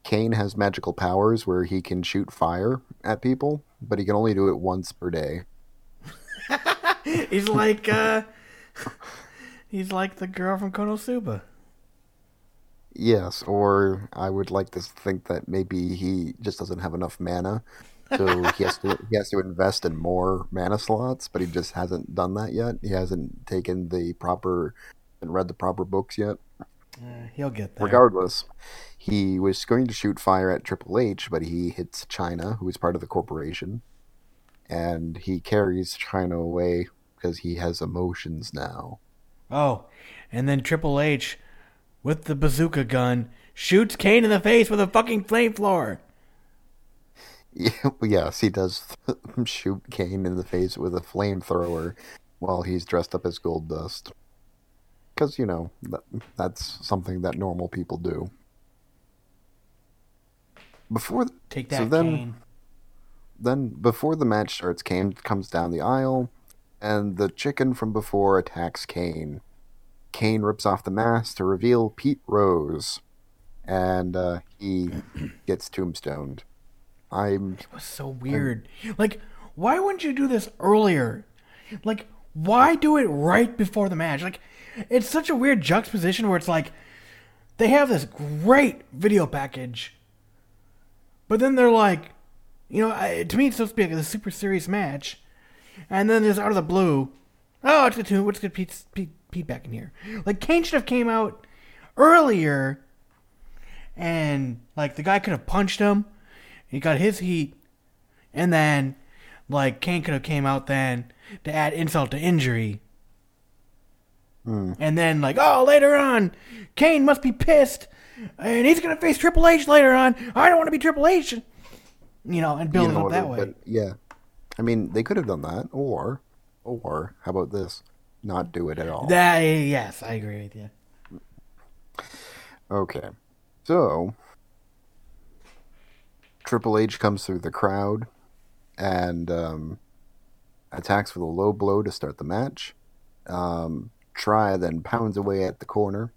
Kane has magical powers where he can shoot fire at people, but he can only do it once per day. [LAUGHS] He's like, uh, he's like the girl from Konosuba. Yes, or I would like to think that maybe he just doesn't have enough mana, so he has to he has to invest in more mana slots, but he just hasn't done that yet. He hasn't taken the proper and read the proper books yet. Uh, he'll get there. Regardless, he was going to shoot fire at Triple H, but he hits Chyna, who is part of the corporation, and he carries Chyna away because he has emotions now. Oh, and then Triple H, with the bazooka gun, shoots Kane in the face with a fucking flamethrower. [LAUGHS] yes, he does [LAUGHS] shoot Kane in the face with a flamethrower while he's dressed up as Goldust. Because, you know, that, that's something that normal people do. Before Take that, so then, Kane. Then, before the match starts, Kane comes down the aisle, and the chicken from before attacks Kane. Kane rips off the mask to reveal Pete Rose, and uh, he gets tombstoned. I'm It was so weird. Like, why wouldn't you do this earlier? Like, why do it right before the match? Like, it's such a weird juxtaposition where it's like they have this great video package, but then they're like, you know, I, to me it's supposed to be like a super serious match, and then just out of the blue, oh, it's good to let's get Pete, Pete, Pete back in here. Like Kane should have came out earlier, and like the guy could have punched him. He got his heat, and then like Kane could have came out then to add insult to injury. Hmm. And then like, oh, later on, Kane must be pissed, and he's gonna face Triple H later on. I don't want to be Triple H, you know, and build you it up that way. but, yeah, I mean, they could have done that, or, or how about this? Not do it at all. That yes, I agree with you. Okay. So Triple H comes through the crowd and um, attacks with a low blow to start the match. Um, Try then pounds away at the corner,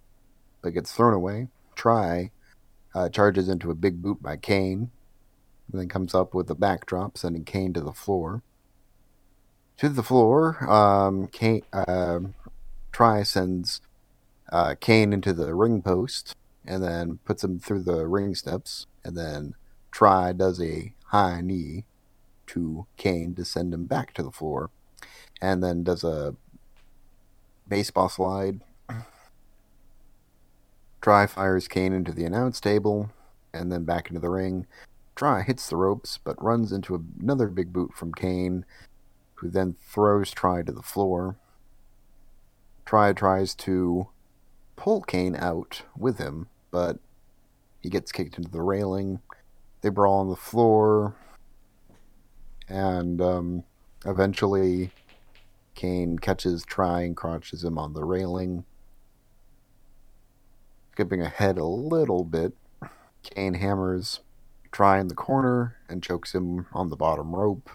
but gets thrown away. Try uh, charges into a big boot by Kane, and then comes up with a backdrop, sending Kane to the floor. To the floor, um, Kane, um Try sends uh, Kane into the ring post and then puts him through the ring steps. And then Try does a high knee to Kane to send him back to the floor. And then does a baseball slide. Try fires Kane into the announce table and then back into the ring. Try hits the ropes but runs into another big boot from Kane, who then throws Try to the floor. Try tries to pull Kane out with him, but he gets kicked into the railing. They brawl on the floor, and um, eventually Kane catches Try and crotches him on the railing. Skipping ahead a little bit, Kane hammers Try in the corner and chokes him on the bottom rope.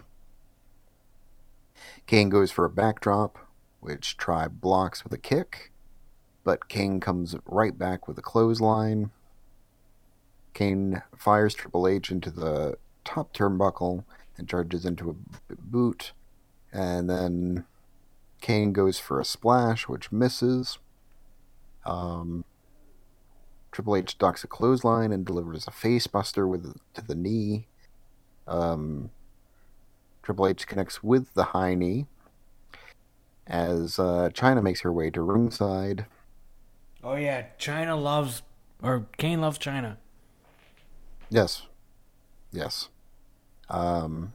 Kane goes for a backdrop, which Try blocks with a kick but Kane comes right back with a clothesline. Kane fires Triple H into the top turnbuckle and charges into a boot, and then Kane goes for a splash, which misses. Um, Triple H ducks a clothesline and delivers a facebuster with to the knee. Um, Triple H connects with the high knee as uh, Chyna makes her way to ringside. Oh yeah, Chyna loves or Kane loves Chyna. Yes. Yes. Um,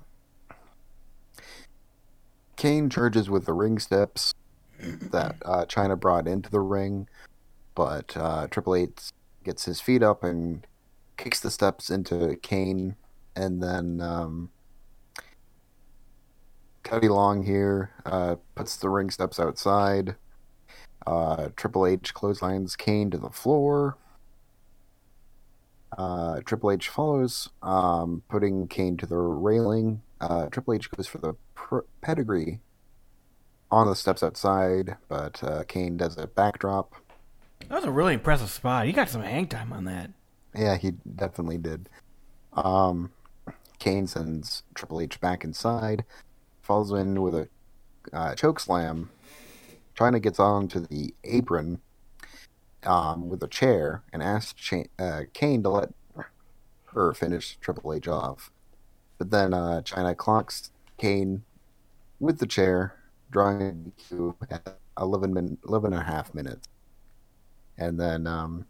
Kane charges with the ring steps that uh, Chyna brought into the ring, but uh, Triple H gets his feet up and kicks the steps into Kane, and then um, Long here uh, puts the ring steps outside. Uh, Triple H clotheslines Kane to the floor. Uh, Triple H follows, um, putting Kane to the railing. Uh, Triple H goes for the pr- pedigree on the steps outside, but uh, Kane does a backdrop. That was a really impressive spot. He got some hang time on that. Yeah, he definitely did. Um, Kane sends Triple H back inside, falls in with a uh, choke slam. Chyna gets onto the apron um, with a chair and asked uh, Kane to let her finish Triple H off. But then uh, Chyna clocks Kane with the chair, drawing to 11, min- 11 and a half minutes. And then um,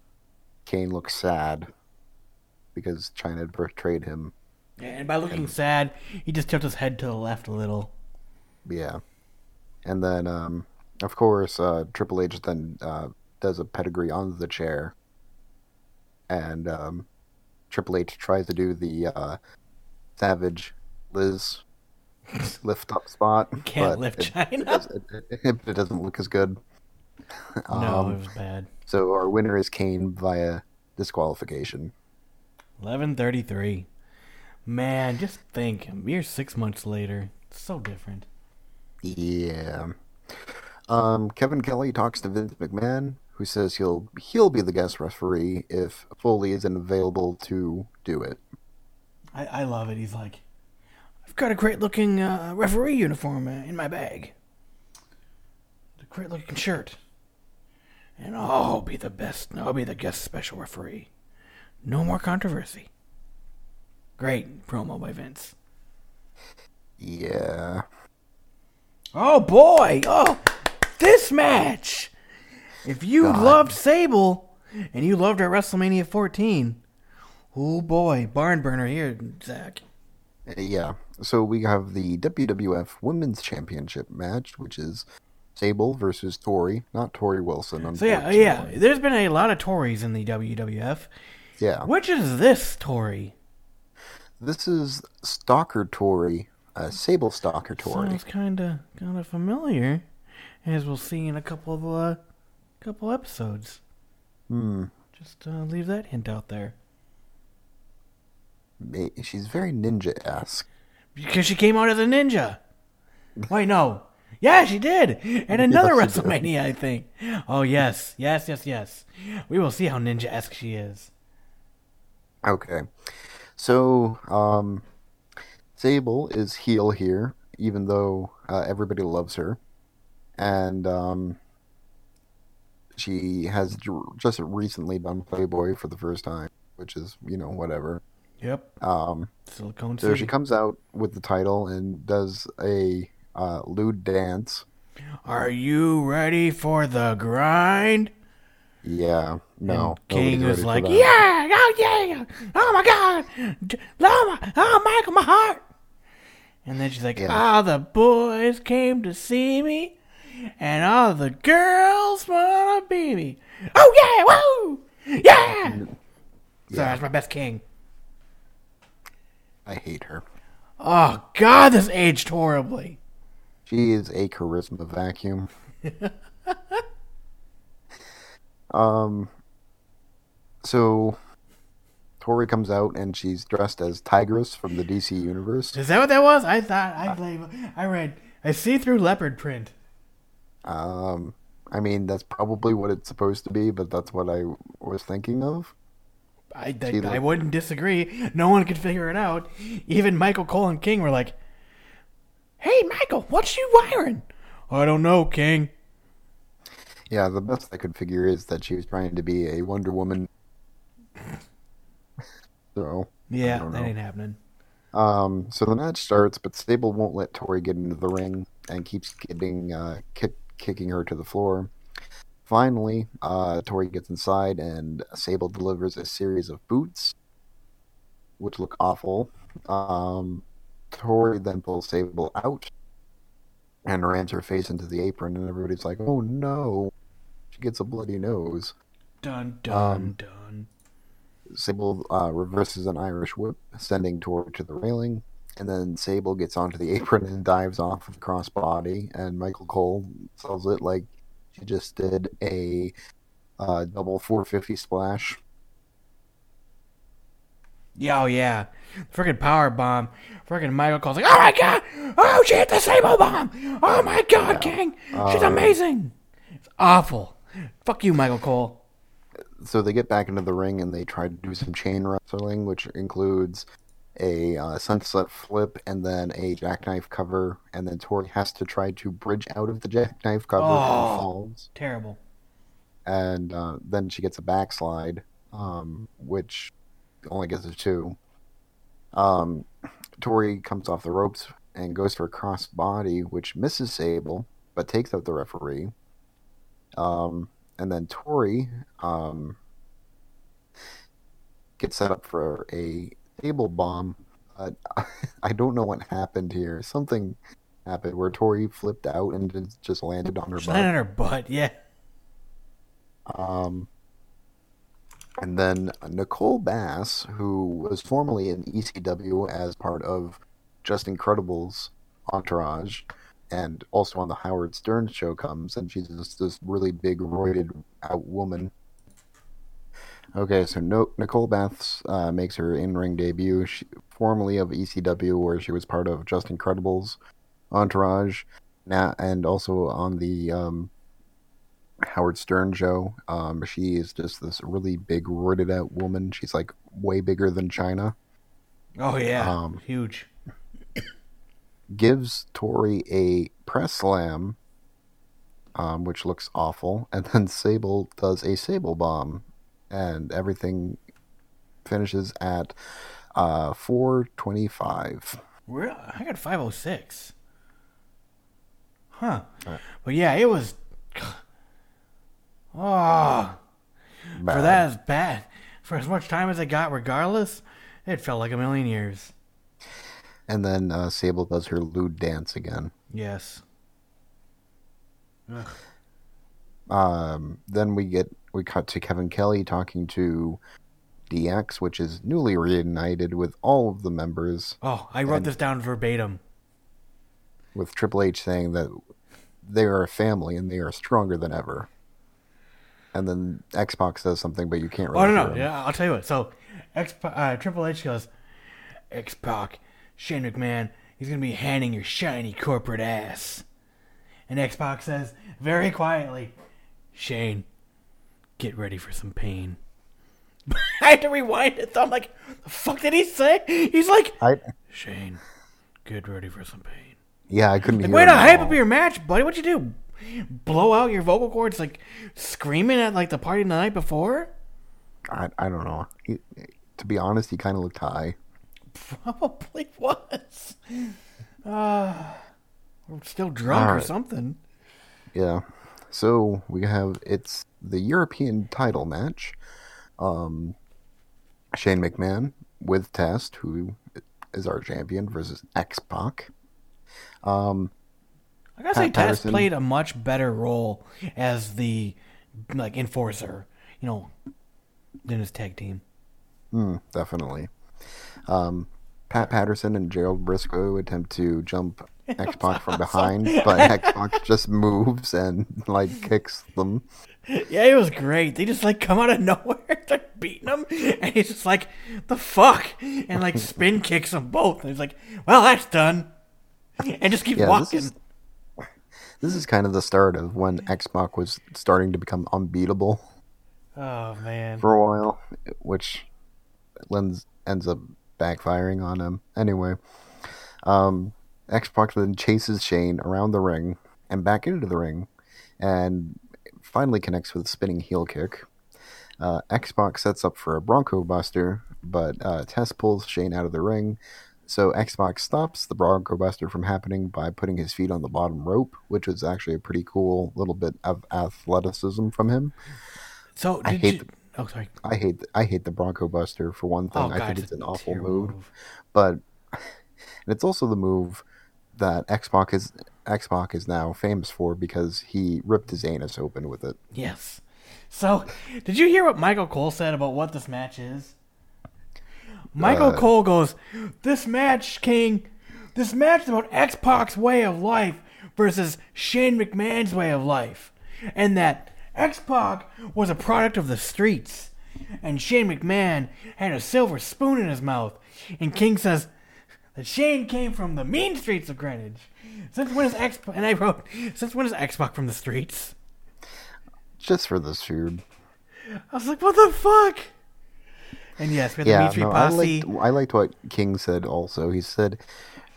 Kane looks sad because Chyna had betrayed him And by looking sad, he just tipped his head to the left a little. Yeah. And then, um, of course, uh, Triple H then uh, does a pedigree on the chair. And um, Triple H tries to do the uh, Savage Liz [LAUGHS] lift up spot. Can't lift it, Chyna. It, it, it, doesn't look as good. [LAUGHS] no, Um, it was bad. So our winner is Kane via disqualification. Eleven thirty-three. Man, just think. We're six months later. It's so different. Yeah. Um, Kevin Kelly talks to Vince McMahon, who says he'll he'll be the guest referee if Foley isn't available to do it. I, I love it. He's like, I've got a great looking uh, referee uniform uh, in my bag. A great looking shirt. And I'll be the best. I'll be the guest special referee. No more controversy. Great promo by Vince. Yeah. Oh boy! Oh, this match! If you God. loved Sable and you loved her WrestleMania 14, oh boy, barn burner here, Zach. Yeah. So we have the WWF Women's Championship match, which is Sable versus Tori, not Torrie Wilson. So yeah, yeah. There's been a lot of Tories in the WWF. Yeah. Which is this Tory? This is Stalker Tori, uh, Sable Stalker Tori. Sounds kind of kind of familiar, as we'll see in a couple of uh, couple episodes. Hmm. Just uh, leave that hint out there. She's very ninja-esque. Because she came out as a ninja. Wait, no. Yeah, she did. And [LAUGHS] another Yes. WrestleMania, I think. Oh, yes. Yes, yes, yes. We will see how ninja esque she is. Okay. So, um, Sable is heel here, even though uh, everybody loves her. And, um, she has just recently done Playboy for the first time, which is, you know, whatever. Yep. Um, Silicone so City. she comes out with the title and does a uh, lewd dance. Are you ready for the grind? Yeah, no. And King was like, yeah, oh yeah, oh my god, oh, my, oh Michael, my heart. And then she's like, Yeah. all the boys came to see me, and all the girls wanna be me. Oh yeah, woo, yeah. Sorry, that's my best king. I hate her. Oh god, this aged horribly. She is a charisma vacuum. [LAUGHS] um, so Tori comes out and she's dressed as Tigress from the DC universe. Is that what that was? I thought I believe I read a see-through leopard print. Um, I mean that's probably what it's supposed to be, but that's what I was thinking of. I, I, I wouldn't disagree. No one could figure it out. Even Michael Cole and King were like, "Hey, Michael, what's you wearing?" I don't know, King. Yeah, the best I could figure is that she was trying to be a Wonder Woman. [LAUGHS] so Yeah, that ain't happening. Um, so the match starts, but Sable won't let Tori get into the ring and keeps getting uh, kick, kicking her to the floor. Finally, uh, Tori gets inside, and Sable delivers a series of boots, which look awful. Um, Tori then pulls Sable out and rams her face into the apron, and everybody's like, "Oh no!" She gets a bloody nose. Dun dun Um, dun. Sable uh, reverses an Irish whip, sending Tori to the railing, and then Sable gets onto the [LAUGHS] apron and dives off with crossbody, and Michael Cole sells it like she just did a uh, double 450 splash. Yeah, oh yeah. Freaking power bomb. Freaking Michael Cole's like, "Oh my god! Oh, she hit the Sable bomb! Oh my god, King! She's Um, amazing!" It's awful. Fuck you, Michael Cole. So they get back into the ring and they try to do some chain wrestling, which includes a uh, sunset flip and then a jackknife cover, and then Tori has to try to bridge out of the jackknife cover Oh. and falls. Terrible. and uh, then she gets a backslide, um, which only gets a two. Um, Tori comes off the ropes and goes for a cross body, which misses Sable, but takes out the referee. Um, and then Tori um, gets set up for a table bomb Uh, [LAUGHS] I don't know what happened here. Something happened where Tori flipped out and just landed on her landed butt. on her butt. Yeah. Um, and then Nicole Bass, who was formerly in ECW as part of Justin Credible's entourage, and also on the Howard Stern show, comes and she's just this really big, roided out woman. Okay, so no, Nicole Bass uh, makes her in-ring debut, she, formerly of ECW, where she was part of Justin Credible's entourage, now and also on the um, Howard Stern show. Um, she is just this really big, roided out woman. She's like way bigger than Chyna. Oh yeah. Um, Huge. Gives Tori a press slam, um, which looks awful, and then Sable does a Sable bomb, and everything finishes at uh, 425. We're, I got 506. Huh. But yeah, it was. Oh, [SIGHS] for Bad. that is bad. For as much time as I got, regardless, it felt like a million years. And then uh, Sable does her lewd dance again. Yes. Ugh. Um, then we get we cut to Kevin Kelly talking to DX, which is newly reunited with all of the members, Oh, I wrote this down verbatim. with Triple H saying that they are a family and they are stronger than ever. And then X Pac says something, but you can't really. Oh no, no, him. yeah, I'll tell you what. So, X uh, Triple H goes, X Pac, Shane McMahon, he's gonna be handing your shiny corporate ass. And X Pac says very quietly, Shane, get ready for some pain. [LAUGHS] I had to rewind it. Though. I'm like, the fuck did he say? He's like, I Shane, get ready for some pain. yeah, I couldn't Like, hear. way him to hype all. up your match, buddy. What'd you do? Blow out your vocal cords like screaming at like the party the night before? I, I don't know. He, to be honest, he kind of looked high. Probably was. Uh, still drunk or something. Yeah. So we have it's the European title match. Um, Shane McMahon with Test, who is our champion, versus X Pac. Um, I gotta say, Pat Tess Patterson. played a much better role as the like enforcer, you know, than his tag team. mm, definitely. Um, Pat Patterson and Gerald Brisco attempt to jump [LAUGHS] X Pac from behind, but [LAUGHS] X Pac just moves and like kicks them. Yeah, it was great. They just like come out of [LAUGHS] nowhere, start beating him, and he's just like, "The fuck," and like spin kicks them both. And he's like, "Well, that's done," and just keep Yeah, walking. this is this is kind of the start of when X Pac was starting to become unbeatable. Oh man. for a while, which lends ends up backfiring on him. Anyway, um, X Pac then chases Shane around the ring and back into the ring, and finally connects with a spinning heel kick. Uh, X Pac sets up for a Bronco Buster, but uh, Test pulls Shane out of the ring. So X Pac stops the Bronco Buster from happening by putting his feet on the bottom rope, which was actually a pretty cool little bit of athleticism from him. So I hate you? the- Oh, sorry. I hate I hate the Bronco Buster for one thing. Oh I god, think it's an awful terrible move, but [LAUGHS] and it's also the move that X Pac is X Pac is now famous for because he ripped his anus open with it. Yes. So, did you hear what Michael Cole said about what this match is? Michael Uh, Cole goes, "This match, King, this match is about X Pac's way of life versus Shane McMahon's way of life, and that X Pac was a product of the streets, and Shane McMahon had a silver spoon in his mouth." And King says that Shane came from the mean streets of Greenwich. Since when is X? And I wrote, "Since when is X Pac from the streets?" Just for this feud. I was like, what the fuck? And yes, we had the Yeah, Street no, I liked I liked what King said. Also, he said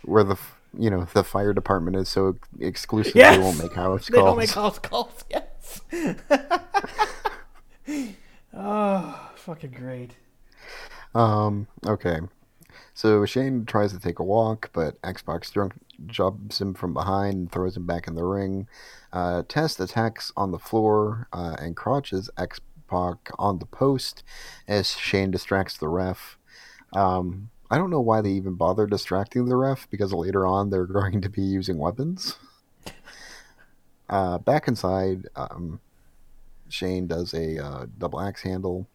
where the you know the fire department is so exclusive Yes! they won't make house calls. they don't make house calls. Yes. [LAUGHS] oh, fucking great. Um. Okay. So Shane tries to take a walk, but X Pac drunk jumps him from behind and throws him back in the ring. Uh, Test attacks on the floor uh, and crotches X on the post as Shane distracts the ref. Um, I don't know why they even bother distracting the ref because later on they're [LAUGHS] going to be using weapons. Uh, back inside, um, Shane does a uh, double axe handle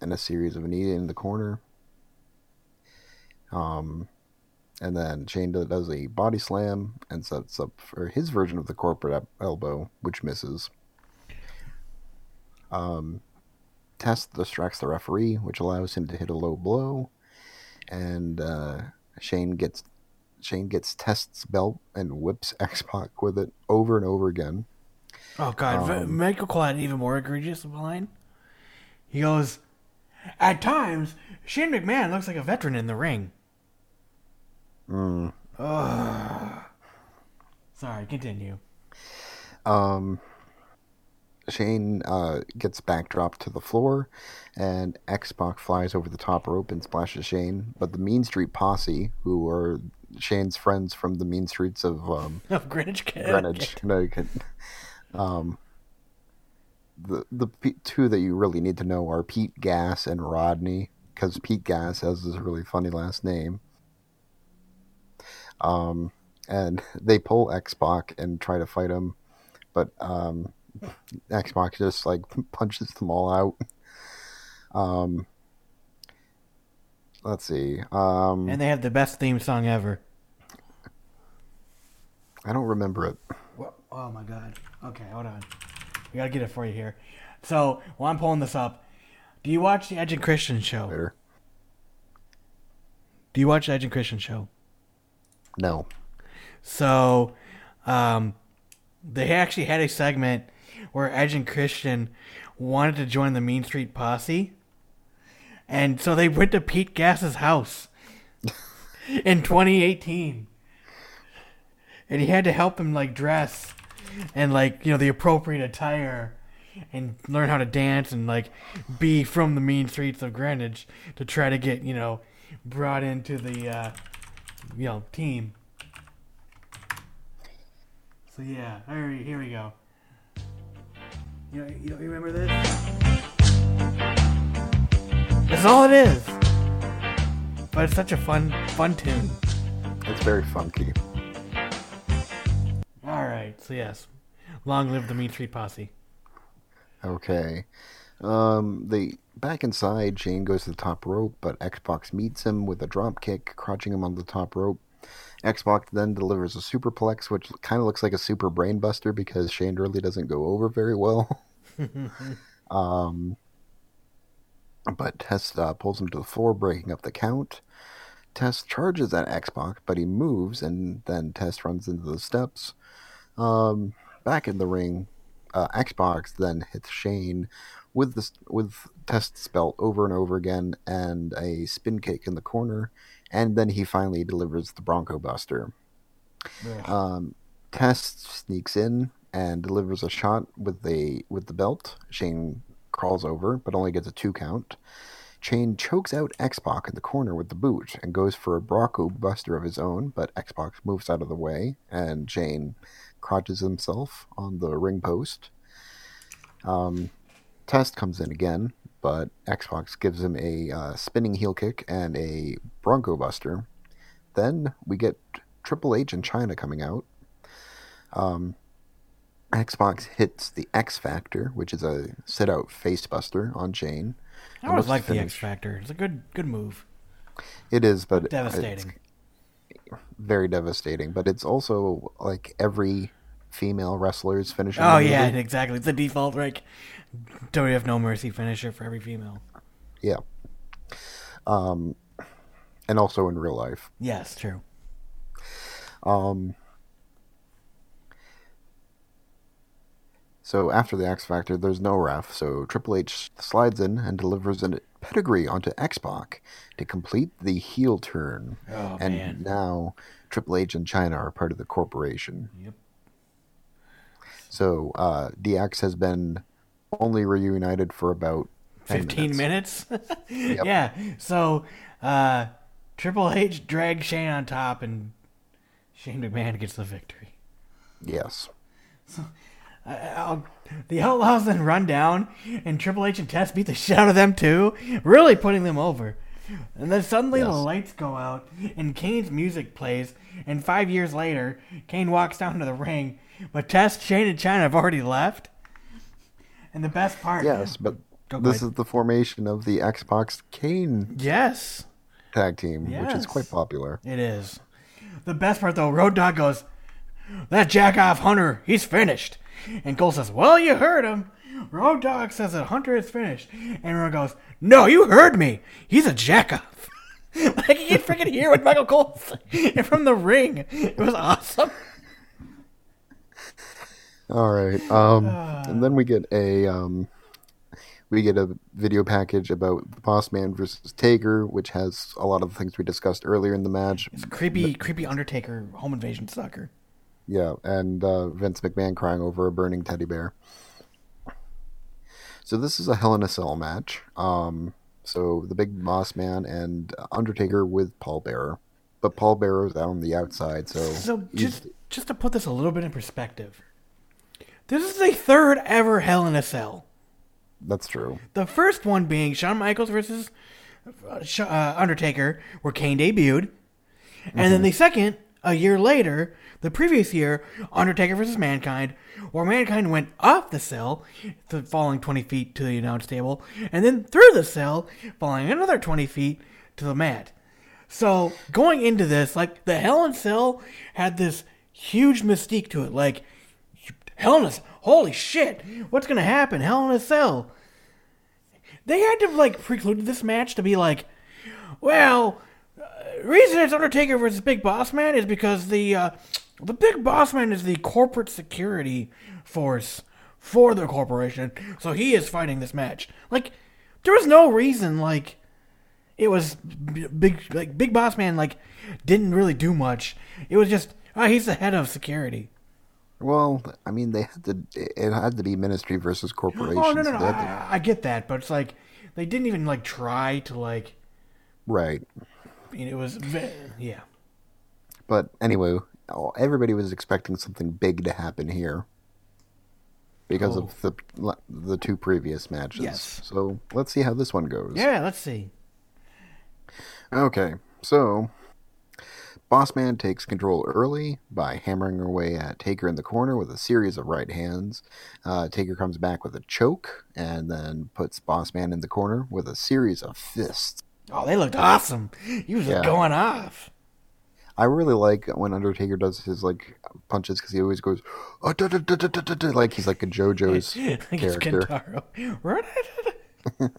and a series of knee in the corner. Um, and then Shane does a body slam and sets up for his version of the corporate elbow, which misses. Um, Test distracts the referee, which allows him to hit a low blow, and uh, Shane gets Shane gets Test's belt and whips [LAUGHS] X Pac with it over and over again. Oh God, Um, Michael Cole had an even more egregious line. He goes, "At times, Shane McMahon looks like a veteran in the ring." Mm. [SIGHS] Sorry, continue. Um, Shane uh, gets backdropped to the floor, and X Pac flies over the top rope and splashes Shane. But the Mean Street Posse, who are Shane's friends from the mean streets of um, [LAUGHS] Of Greenwich, Greenwich, Connecticut, um, the the two that you really need to know are Pete Gas and Rodney, because Pete Gas has this really funny last name. Um, and they pull X Pac and try to fight him, but um, X Pac just like [LAUGHS] punches them all out. Um, let's see. Um, And they have the best theme song ever. I don't remember it. Oh my god. Okay, hold on. We gotta get it for you here. So while I'm pulling this up, do you watch the Edge and Christian show? Later. Do you watch the Edge and Christian show? No. So, um, they actually had a segment where Edge and Christian wanted to join the Mean Street Posse, and so they went to Pete Gass's house [LAUGHS] in 2018, and he had to help him like dress and like you know the appropriate attire and learn how to dance and like be from the mean streets of Greenwich to try to get you know brought into the uh, you know team. So yeah, here, we- here we go. You, know, you don't remember this? That's all it is. But it's such a fun, fun tune. It's very funky. All right, so yes, long live the Mean Street Posse. Okay. Um, they back inside. Shane goes to the top rope, but X Pac meets him with a drop kick, crouching him on the top rope. X Pac then delivers a superplex, which kind of looks like a super brainbuster because Shane really doesn't go over very well. [LAUGHS] um, but Test uh, pulls him to the floor, breaking up the count. Test charges at X Pac, but he moves, and then Test runs into the steps. Um, back in the ring, uh, X Pac then hits Shane with the with Test's belt over and over again, and a spin kick in the corner, and then he finally delivers the Bronco Buster. Um, Test sneaks in and delivers a shot with the with the belt. Shane crawls over, but only gets a two count. Shane chokes out X-Pac in the corner with the boot and goes for a Bronco Buster of his own, but X-Pac moves out of the way, and Shane crouches himself on the ring post. Um, Test comes in again, but X Pac gives him a uh, spinning heel kick and a Bronco Buster. Then we get Triple H and Chyna coming out. Um, X Pac hits the X Factor, which is a sit out face buster on Shane. I always like the. X Factor. It's a good, good move. It is, but Devastating. It's very devastating. But it's also like every female wrestler's finishing. Oh yeah, exactly. It's the default like WF No Mercy finisher for every female. yeah. Um, and also in real life. Yes, true. Um, so after the X Factor, there's no ref, so Triple H slides in and delivers a pedigree onto X Pac to complete the heel turn. Oh, and man. now Triple H and Chyna are part of the corporation. Yep. So uh, DX has been only reunited for about 10 15 minutes. [LAUGHS] Yeah. So uh, Triple H drags Shane on top, and Shane McMahon gets the victory. Yes. Uh, the Outlaws then run down, and Triple H and Test beat the shit out of them too, really putting them over. And then suddenly the lights go out and Kane's music plays. And five years later, Kane walks down to the ring, but Test, Shane, and Chyna have already left. And the best part, Yes, but this is the formation of the X Pac Kane yes, tag team, which is quite popular. it is. The best part though, Road Dogg goes, "That jack off Hunter, he's finished." And Cole says, "Well, you heard him." Road Dogg says that Hunter is finished, and Road goes, "No, you heard me. He's a jack off." [LAUGHS] like you can freaking hear what Michael Cole from the ring. It was awesome. All right. Um, and then we get a um, we get a video package about the Boss Man versus Taker, which has a lot of the things we discussed earlier in the match. It's Creepy, creepy Undertaker home invasion sucker. Yeah, and uh, Vince McMahon crying over a burning teddy bear. So this is a Hell in a Cell match. Um, so the Big Boss Man and Undertaker with Paul Bearer, but Paul Bearer's out on the outside. So, So just just to put this a little bit in perspective, this is the third ever Hell in a Cell. that's true. The first one being Shawn Michaels versus uh, uh, Undertaker, where Kane debuted, and then the second, a year later, the previous year, Undertaker versus Mankind, where Mankind went off the cell, falling 20 feet to the announce table, and then through the cell, falling another 20 feet to the mat. So going into this, like the Hell in Cell had this huge mystique to it, like Hell in a holy shit, what's gonna happen? Hell in a Cell. They had to like preclude this match to be like, well, uh, reason it's Undertaker versus Big Boss Man is because the uh, the Big Boss Man is the corporate security force for the corporation, so he is fighting this match. Like, there was no reason like it was big like Big Boss Man like didn't really do much. It was just oh, he's the head of security. Well, I mean, they had to. It had to be Ministry versus Corporation. [GASPS] Oh no no no! to- I, I get that, but it's like they didn't even like try to like. right. I mean, it was yeah. But anyway, everybody was expecting something big to happen here because of the the two previous matches. Oh. Yes. So let's see how this one goes. Yeah, let's see. Okay, so Bossman takes control early by hammering away at Taker in the corner with a series of right hands. Uh, Taker comes back with a choke and then puts Bossman in the corner with a series of fists. Oh, they looked awesome. He was Yeah. going off. I really like when Undertaker does his like punches because he always goes "Oh, da, da, da, da, da, da, da," like he's like a JoJo's [LAUGHS] Like character. [LAUGHS]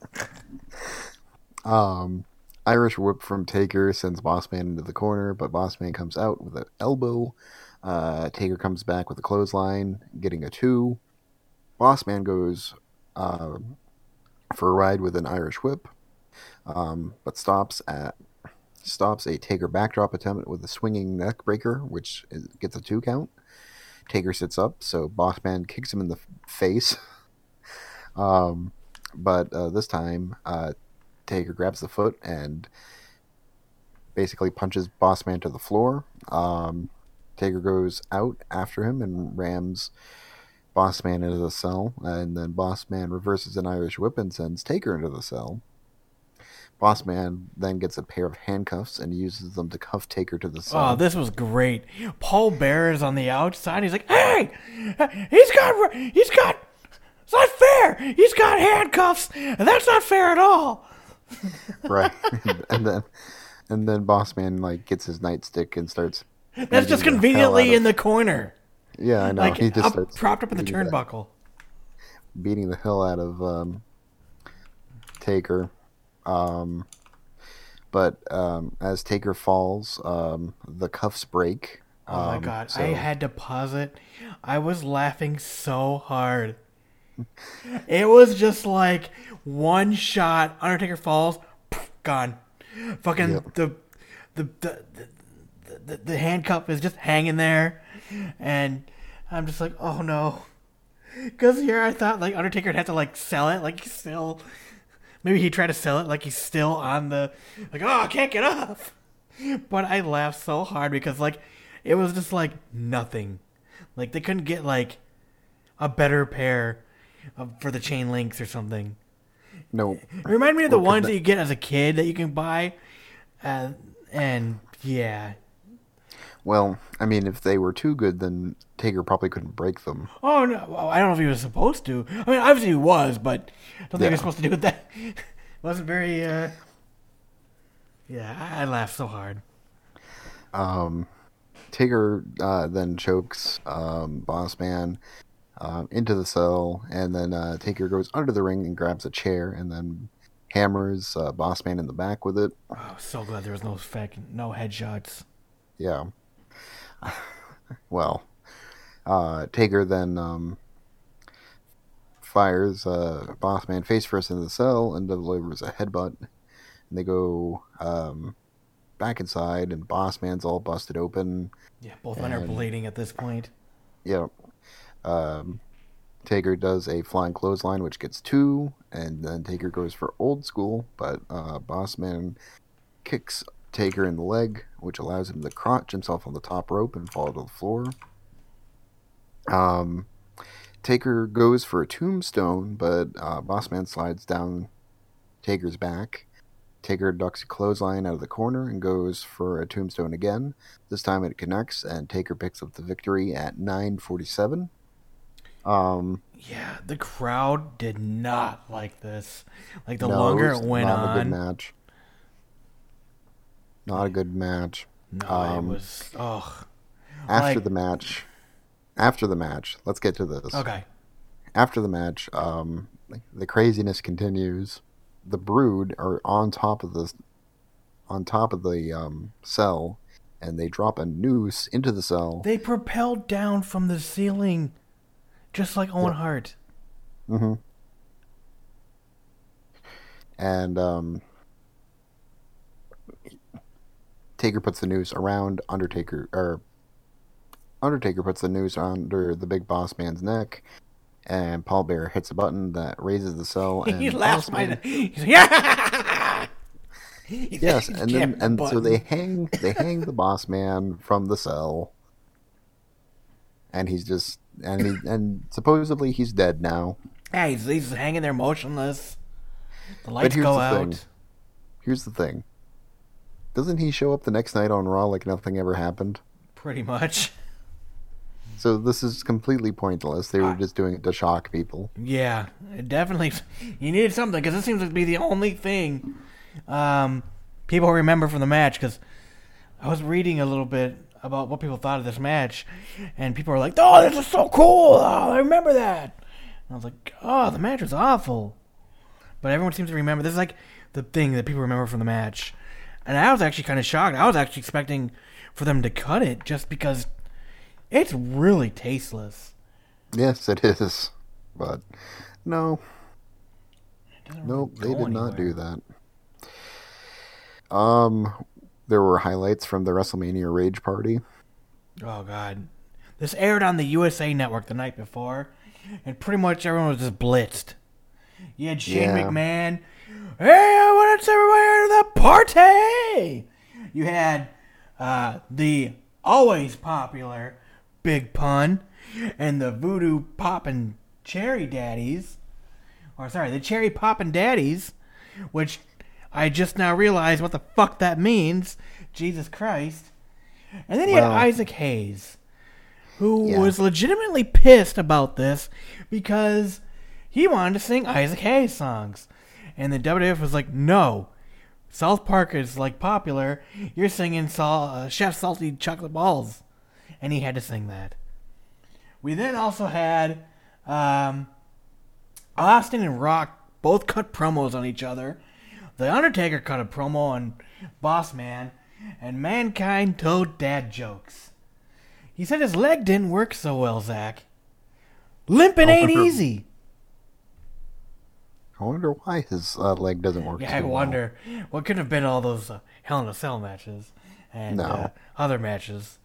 Um, Irish whip from Taker sends Bossman into the corner, but Bossman comes out with an elbow. Uh, Taker comes back with a clothesline, getting a two. Bossman goes uh, for a ride with an Irish whip, um, but stops at stops a Taker backdrop attempt with a swinging neck breaker, which is, gets a two count. Taker sits up, so Bossman kicks him in the face. [LAUGHS] um, but uh, this time, uh, Taker grabs the foot and basically punches Bossman to the floor. Um, Taker goes out after him and rams Bossman into the cell, and then Bossman reverses an Irish whip and sends Taker into the cell. Bossman then gets a pair of handcuffs and uses them to cuff Taker to the cell. Oh, this was great. Paul Bear is on the outside. He's like, "Hey, he's got, he's got. It's not fair. He's got handcuffs, and that's not fair at all." [LAUGHS] right, [LAUGHS] and then and then Bossman like gets his nightstick and starts. That's just the conveniently of- in the corner, Yeah, I know. like he just up, starts propped up in the the- turnbuckle. beating the hell out of um, Taker. Um, but um, as Taker falls, um, the cuffs break. Oh my Um, god, so- I had to pause it. I was laughing so hard. [LAUGHS] It was just like one shot, Undertaker falls, poof, gone. Fucking Yep. the, the, the, the, the, the handcuff is just hanging there. And I'm just like, oh no. Because here I thought like Undertaker have to like sell it, like still. Maybe he tried to sell it like he's still on the. Like, oh, I can't get off. But I laughed so hard because like it was just like nothing. Like they couldn't get like a better pair of, for the chain links or something. No, It reminded me of the ones that- that you get as a kid that you can buy, uh, and yeah. Well, I mean, if they were too good, then Taker probably couldn't break them. Oh no! Well, I don't know if he was supposed to. I mean, obviously he was, but I don't think he was supposed to do it. that. [LAUGHS] wasn't very. uh Yeah, I, I laughed so hard. Um, Taker uh, then chokes um, Boss Man um, into the cell, and then uh, Taker goes under the ring and grabs a chair, and then hammers uh, Boss Man in the back with it. Oh, so glad there was no fucking no headshots. Yeah. [LAUGHS] well, uh, Taker then um, fires uh, Boss Man face first into the cell and delivers a headbutt. And they go um, back inside, and Bossman's all busted open. Yeah, both men are bleeding at this point. Yep. Um, Taker does a flying clothesline, which gets two, and then Taker goes for old school, but uh, Bossman kicks Taker in the leg, which allows him to crotch himself on the top rope and fall to the floor. Um, Taker goes for a tombstone, but uh, Bossman slides down Taker's back. Taker ducks a clothesline out of the corner and goes for a tombstone again. This time it connects, and Taker picks up the victory at 9:47. Um, Yeah, the crowd did not like this. Like the no, longer was it went not a good on, match. Not a good match. no, Um, it was. Ugh. After Like- the match, after the match, let's get to this. Okay. After the match, um, the craziness continues. The Brood are on top of the, on top of the um, cell, and they drop a noose into the cell. They propelled down from the ceiling, just like Owen Hart. Mm-hmm. And um, Taker puts the noose around Undertaker, or Undertaker puts the noose under the big boss man's neck, and Paul Bear hits a button that raises the cell. [LAUGHS] And he laughs my. Man- [LAUGHS] yeah. [LAUGHS] Yes, and then the and so they hang they hang the boss man from the cell, and he's just and he and supposedly he's dead now. Yeah, he's, he's hanging there motionless. The lights go out. thing. Here's the thing. Doesn't he show up the next night on Raw like nothing ever happened? Pretty much. [LAUGHS] So this is completely pointless. They were just doing it to shock people. Yeah, it definitely. You needed something because this seems to be the only thing um, people remember from the match. Because I was reading a little bit about what people thought of this match, and people were like, "Oh, this is so cool! Oh, I remember that." And I was like, "Oh, the match was awful," but everyone seems to remember. This is like the thing that people remember from the match, and I was actually kind of shocked. I was actually expecting for them to cut it just because it's really tasteless. Yes, it is. But no, doesn't nope, they did not do that. Um, there were highlights from the WrestleMania Rage Party. Oh God, this aired on the USA Network the night before, and pretty much everyone was just blitzed. You had Shane Yeah. McMahon. Hey, what's everybody to the party. You had uh, the always popular Big Pun and the Voodoo Poppin' Cherry Daddies, or sorry, the Cherry Poppin' Daddies, which I just now realized what the fuck that means. Jesus Christ. And then you Well- had Isaac Hayes, who Yeah. was legitimately pissed about this because he wanted to sing Isaac Hayes songs. And the WWF was like, no. South Park is like popular. You're singing uh, Chef Salty Chocolate Balls. And he had to sing that. We then also had um, Austin and Rock both cut promos on each other. The Undertaker cut a promo on Boss Man, and Mankind told dad jokes. He said his leg didn't work so well, Zach. Limping ain't easy. I wonder why his uh, leg doesn't work. Yeah, I so well. wonder what could have been all those uh, Hell in a Cell matches and No. uh, other matches.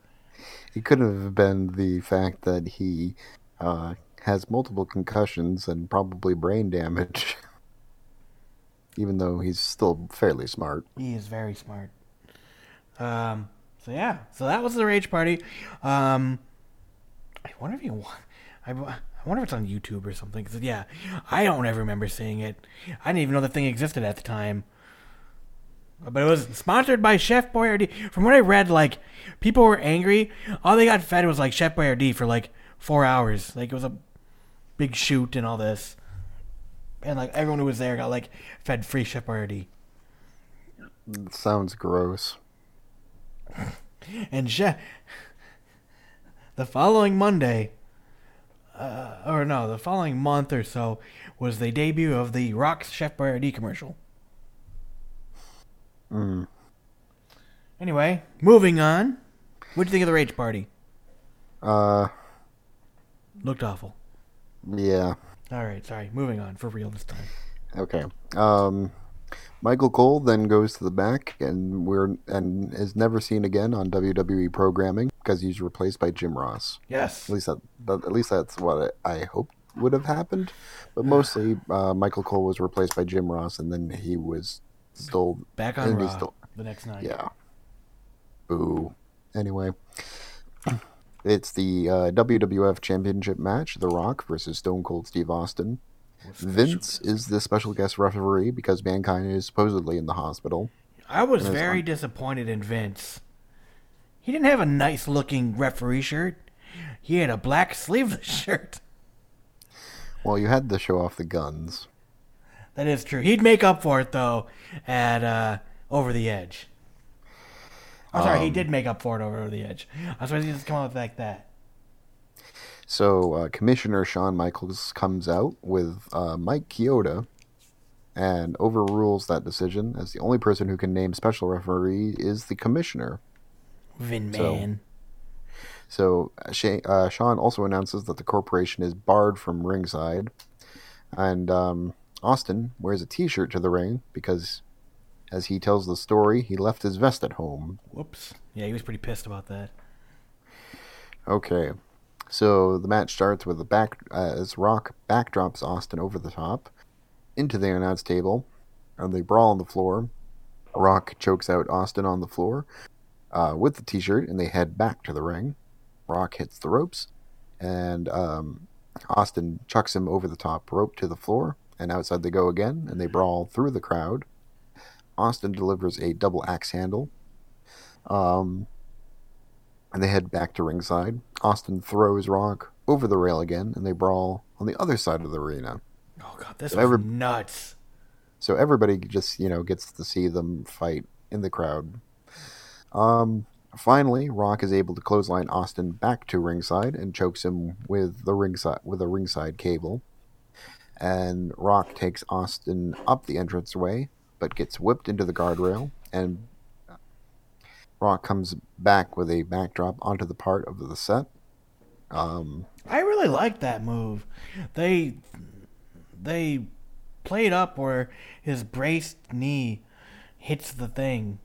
It could have been the fact that he uh, has multiple concussions and probably brain damage, [LAUGHS] even though he's still fairly smart. He is very smart. Um. So yeah. So that was the rage party. Um. I wonder if you want. I, I wonder if it's on YouTube or something. 'cause, yeah, I don't ever remember seeing it. I didn't even know the thing existed at the time. But it was sponsored by Chef Boyardee. From what I read, like people were angry. All they got fed was like Chef Boyardee for like four hours. Like it was a big shoot and all this, and like everyone who was there got like fed free Chef Boyardee. Sounds gross. [LAUGHS] And Chef, the following Monday, uh, or no, the following month or so, was the debut of the Rock's Chef Boyardee commercial. Mm. Anyway, moving on. What'd you think of the Rage Party? Uh, Looked awful. yeah. All right, sorry. Moving on for real this time. Okay. Um, Michael Cole then goes to the back and we're and is never seen again on WWE programming because he's replaced by Jim Ross. Yes. At least that, that at least that's what I, I hoped would have happened. But mostly, uh, Michael Cole was replaced by Jim Ross, and then he was still Back on Raw still- the next night. yeah. Boo. Anyway, it's the uh, WWF Championship match: The Rock versus Stone Cold Steve Austin. Vince is the special guest referee because Mankind is supposedly in the hospital. I was very on- disappointed in Vince. He didn't have a nice looking referee shirt. He had a black sleeveless [LAUGHS] shirt. Well, you had to show off the guns. That is true. He'd make up for it though at uh, Over the Edge. I'm sorry, he Um, did make up for it over the edge. I was supposed to just come up with like that. So uh, Commissioner Shawn Michaels comes out with uh, Mike Chioda and overrules that decision as the only person who can name special referee is the commissioner. Vin So- Man. So uh, Sha- uh, Shawn also announces that the corporation is barred from ringside, and um, Austin wears a T-shirt to the ring because, as he tells the story, he left his vest at home. Whoops. Yeah, he was pretty pissed about that. Okay, so the match starts with a back uh, as Rock backdrops Austin over the top into the announce table, and they brawl on the floor. Rock chokes out Austin on the floor uh, with the T-shirt, and they head back to the ring. Rock hits the ropes, and um, Austin chucks him over the top rope to the floor, and outside they go again, and they brawl through the crowd. Austin delivers a double axe handle. Um, and they head back to ringside. Austin throws Rock over the rail again, and they brawl on the other side of the arena. Oh god, this If was ever- nuts. So everybody just, you know, gets to see them fight in the crowd. Um, finally, Rock is able to clothesline Austin back to ringside and chokes him with the ringside with a ringside cable. And Rock takes Austin up the entranceway, but gets whipped into the guardrail. And Rock comes back with a backdrop onto the part of the set. Um, I really like that move. They they played up where his braced knee hits the thing,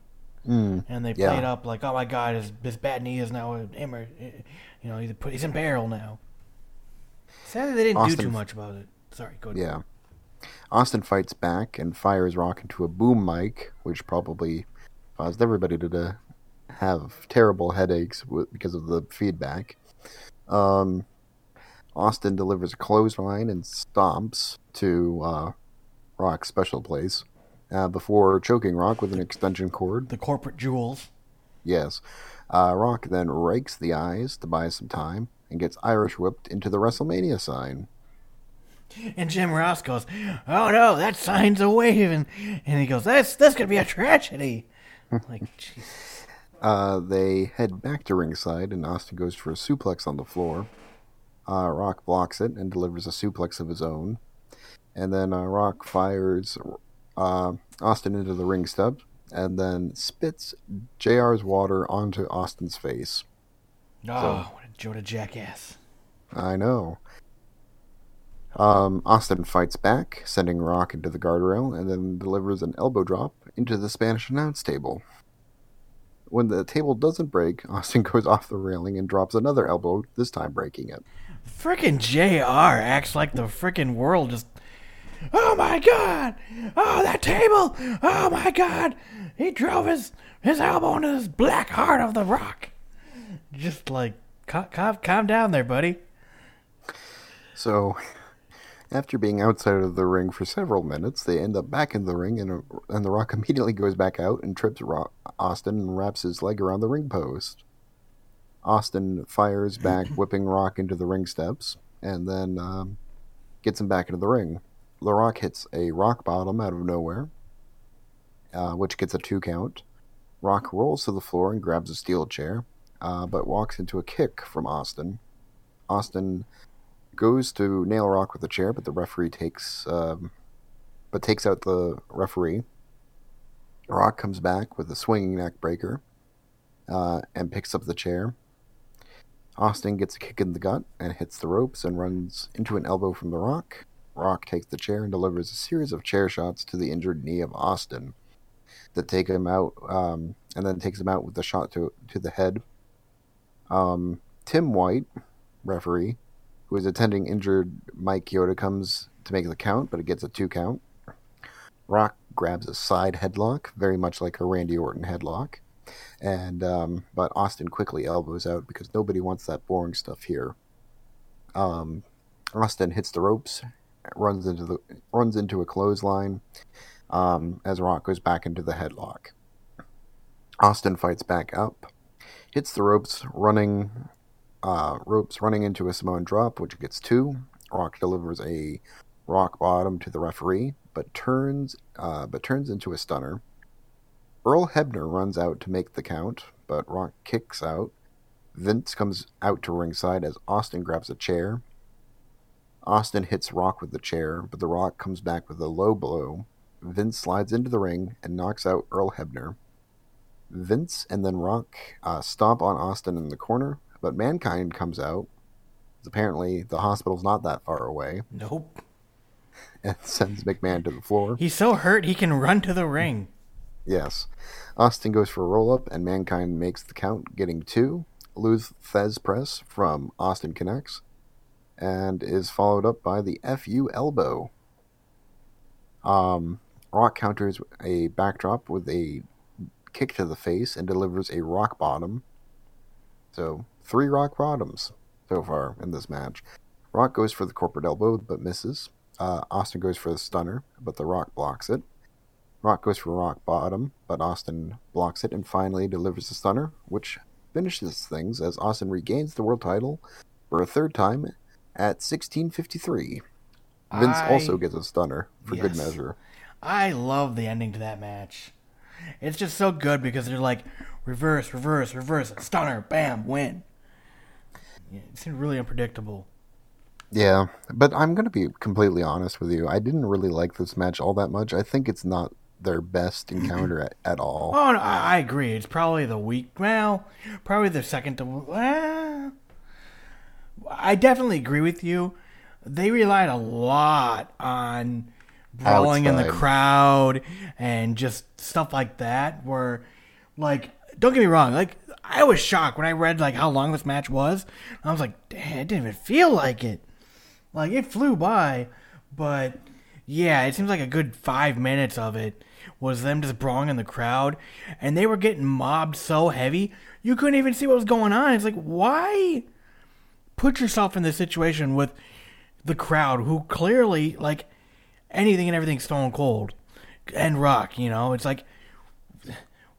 mm, and they Yeah. played up like, oh my god, his his bad knee is now a immer, you know, he's put he's in peril now. Sadly, they didn't do too much about it. Sorry, go ahead. Yeah. Austin fights back and fires Rock into a boom mic, which probably caused everybody to, to have terrible headaches w- because of the feedback. Um, Austin delivers a clothesline and stomps to uh, Rock's special place uh, before choking Rock with an extension cord. The corporate jewels. Yes. Uh, Rock then rakes the eyes to buy some time and gets Irish whipped into the WrestleMania sign. And Jim Ross goes, "Oh no, that sign's a waving," and he goes, "That's this could be a tragedy." [LAUGHS] like, jeez. Uh, they head back to ringside, and Austin goes for a suplex on the floor. Uh, Rock blocks it and delivers a suplex of his own. And then uh, Rock fires uh, Austin into the ring step and then spits JR's water onto Austin's face. Oh, what a Joda jackass! I know. Um, Austin fights back, sending Rock into the guardrail, and then delivers an elbow drop into the Spanish announce table. When the table doesn't break, [LAUGHS] Austin goes off the railing and drops another elbow, this time breaking it. Frickin' JR acts like the frickin' world just. Oh my god! Oh, that table! Oh my god! He drove his, his elbow into this black heart of the rock. Just like, calm, calm, calm down there, buddy. So, after being outside of the ring for several minutes, they end up back in the ring, and, and The Rock [LAUGHS] immediately goes back out and trips Rock, Austin and wraps his leg around the ring post. Austin fires back, [CLEARS THROAT] whipping Rock into the ring steps, and then um, gets him back into the ring. The Rock hits a rock bottom out of nowhere, uh, which gets a two count. Rock rolls to the floor and grabs a steel chair, uh, but walks into a kick from Austin. Austin goes to nail Rock with the chair, but the referee takes, um, but takes out the referee. Rock comes back with a swinging neck breaker uh, and picks up the chair. Austin gets a kick in the gut and hits the ropes and runs into an elbow from The Rock. Rock takes the chair and delivers a series of chair shots to the injured knee of Austin that take him out, um, and then takes him out with a shot to to the head. Um, Tim White, referee, who is attending injured Mike Chioda, comes to make the count, but it gets a two count. Rock grabs a side headlock, very much like a Randy Orton headlock, and um, but Austin quickly elbows out because nobody wants that boring stuff here. Um, Austin hits the ropes, runs into the runs into a clothesline, um, as Rock goes back into the headlock. Austin fights back up, hits the ropes, running uh, ropes running into a Samoan drop, which gets two. Rock delivers a rock bottom to the referee, but turns uh, but turns into a stunner. Earl Hebner runs out to make the count, but Rock kicks out. Vince comes out to ringside as Austin grabs a chair. Austin hits Rock with the chair, but the Rock comes back with a low blow. Vince slides into the ring and knocks out Earl Hebner. Vince and then Rock uh, stomp on Austin in the corner, but Mankind comes out. Apparently, the hospital's not that far away, Nope. [LAUGHS] and sends McMahon to the floor. He's so hurt he can run to the ring. Yes. Austin goes for a roll up, and Mankind makes the count, getting two. Lou Thesz press from Austin connects, and is followed up by the FU elbow. Um, Rock counters a backdrop with a kick to the face and delivers a rock bottom. So, three rock bottoms so far in this match. Rock goes for the corporate elbow but misses. Uh, Austin goes for the stunner, but The Rock blocks it. Rock goes for rock bottom, but Austin blocks it and finally delivers the stunner, which finishes things as Austin regains the world title for a third time at 1653. Vince I- also gets a stunner for good measure. I love the ending to that match. It's just so good because they're like reverse, reverse, reverse, stunner, bam, win. Yeah, it seemed really unpredictable. Yeah, but I'm going to be completely honest with you. I didn't really like this match all that much. I think it's not their best encounter at, at all. Oh, no, I, I agree. It's probably the weak. Well, probably the second to. Well, I definitely agree with you. They relied a lot on brawling in the crowd and just stuff like that. Where, like, don't get me wrong. Like, I was shocked when I read like how long this match was. I was like, damn, it didn't even feel like it. Like it flew by, but yeah, it seems like a good five minutes of it was them just brawling in the crowd, and they were getting mobbed so heavy you couldn't even see what was going on. It's like why put yourself in this situation with the crowd who clearly like anything and everything stone cold and rock. You know, it's like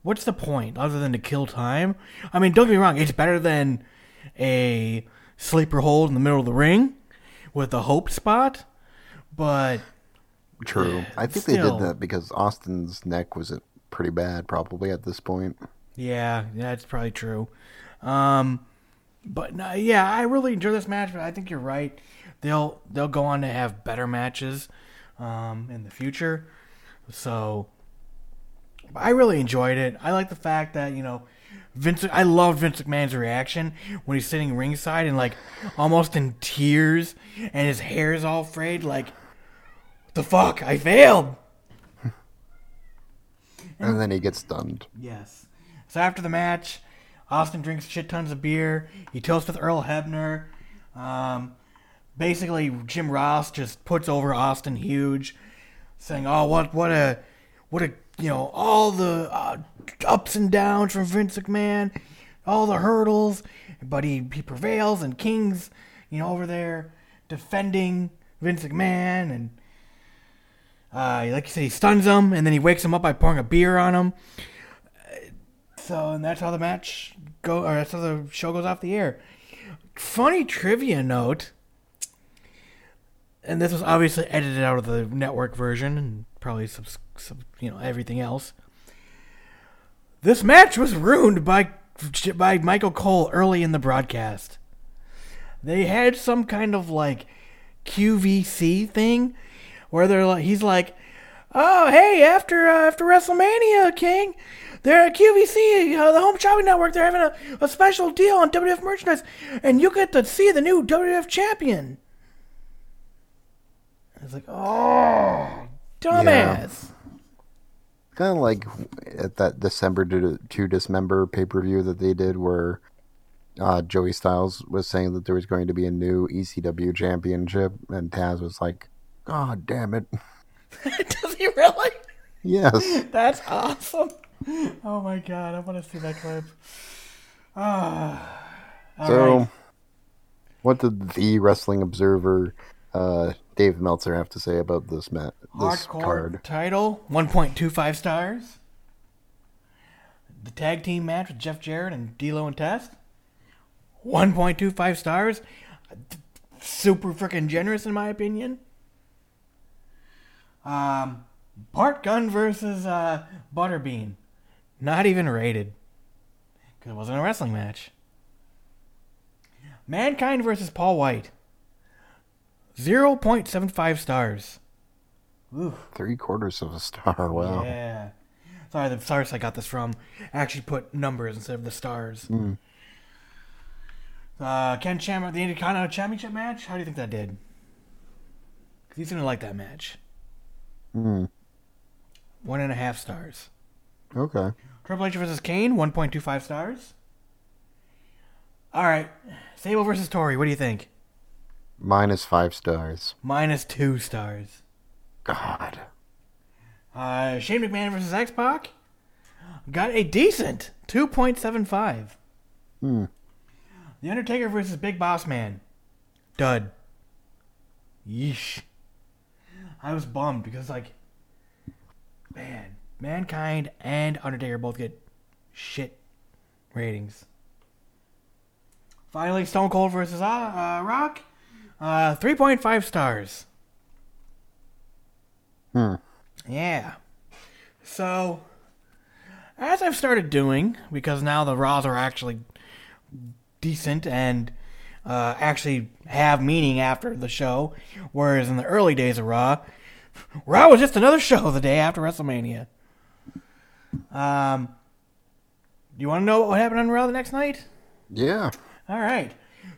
what's the point other than to kill time? I mean, don't get me wrong, it's better than a sleeper hold in the middle of the ring with a hope spot, but True. I think they did that because Austin's neck was pretty bad, probably at this point. yeah, that's probably true. Um, but no, yeah, I really enjoy this match, but I think you're right. They'll they'll go on to have better matches um, in the future. So I really enjoyed it. I like the fact that you know Vince. I love Vince McMahon's reaction when he's sitting ringside and like almost in tears, and his hair is all frayed. Like, the fuck? I failed. [LAUGHS] And then he gets stunned. Yes. So after the match, Austin drinks shit tons of beer. He toasts with Earl Hebner. Um, basically, Jim Ross just puts over Austin huge, saying, "Oh, what, what a, what a, you know, all the uh, ups and downs from Vince McMahon, all the hurdles, but he he prevails and King's, you know, over there defending Vince McMahon, and uh, like you said, he stuns him, and then he wakes him up by pouring a beer on him. So, and that's how the match go, or that's how the show goes off the air. Funny trivia note, and this was obviously edited out of the network version, and probably some, you know, everything else. This match was ruined by by Michael Cole early in the broadcast. They had some kind of like QVC thing where they're like, he's like, "Oh, hey, after uh, after WrestleMania, King, they're at QVC, uh, the Home Shopping Network. They're having a, a special deal on WWF merchandise, and you get to see the new WWF champion." I was like, "Oh, dumbass." Kind of like at that December to, to Dismember pay per view that they did, where uh, Joey Styles was saying that there was going to be a new ECW championship, and Taz was like, "God damn it!" [LAUGHS] [LAUGHS] Does he really? Yes, [LAUGHS] That's awesome. Oh my god, I want to see that clip. [SIGHS] Ah. So right. what did the Wrestling Observer, uh, Dave Meltzer, have to say about this mat, this Hardcore card? title, 1.25 stars. The tag team match with Jeff Jarrett and D'Lo and Test, 1.25 stars. Super freaking generous in my opinion. Um, Bart Gunn versus uh, Butterbean, not even rated because it wasn't a wrestling match. Mankind versus Paul White, 0.75 stars. Three quarters of a star. Wow. Yeah. Sorry, the source I got this from actually put numbers instead of the stars. Uh, Ken Shamrock, the Intercontinental Championship match. How do you think that did? Because he's gonna like that match. Hmm. One and a half stars. Okay. Triple H versus Kane, 1.25 stars. All right. Sable versus Torrie, what do you think? Minus five stars. Minus two stars. God. Uh, Shane McMahon versus X Pac got a decent 2.75. Hmm. The Undertaker versus Big Boss Man. Dud. Yeesh. I was bummed because, like, man, Mankind and Undertaker both get shit ratings. Finally, Stone Cold versus uh, uh, Rock. Uh, 3.5 stars. Hmm. Yeah. So, as I've started doing, because now the Raws are actually decent and uh, actually have meaning after the show, whereas in the early days of Raw, Raw was just another show the day after WrestleMania. Um, do you want to know what happened on Raw the next night? Yeah. All right.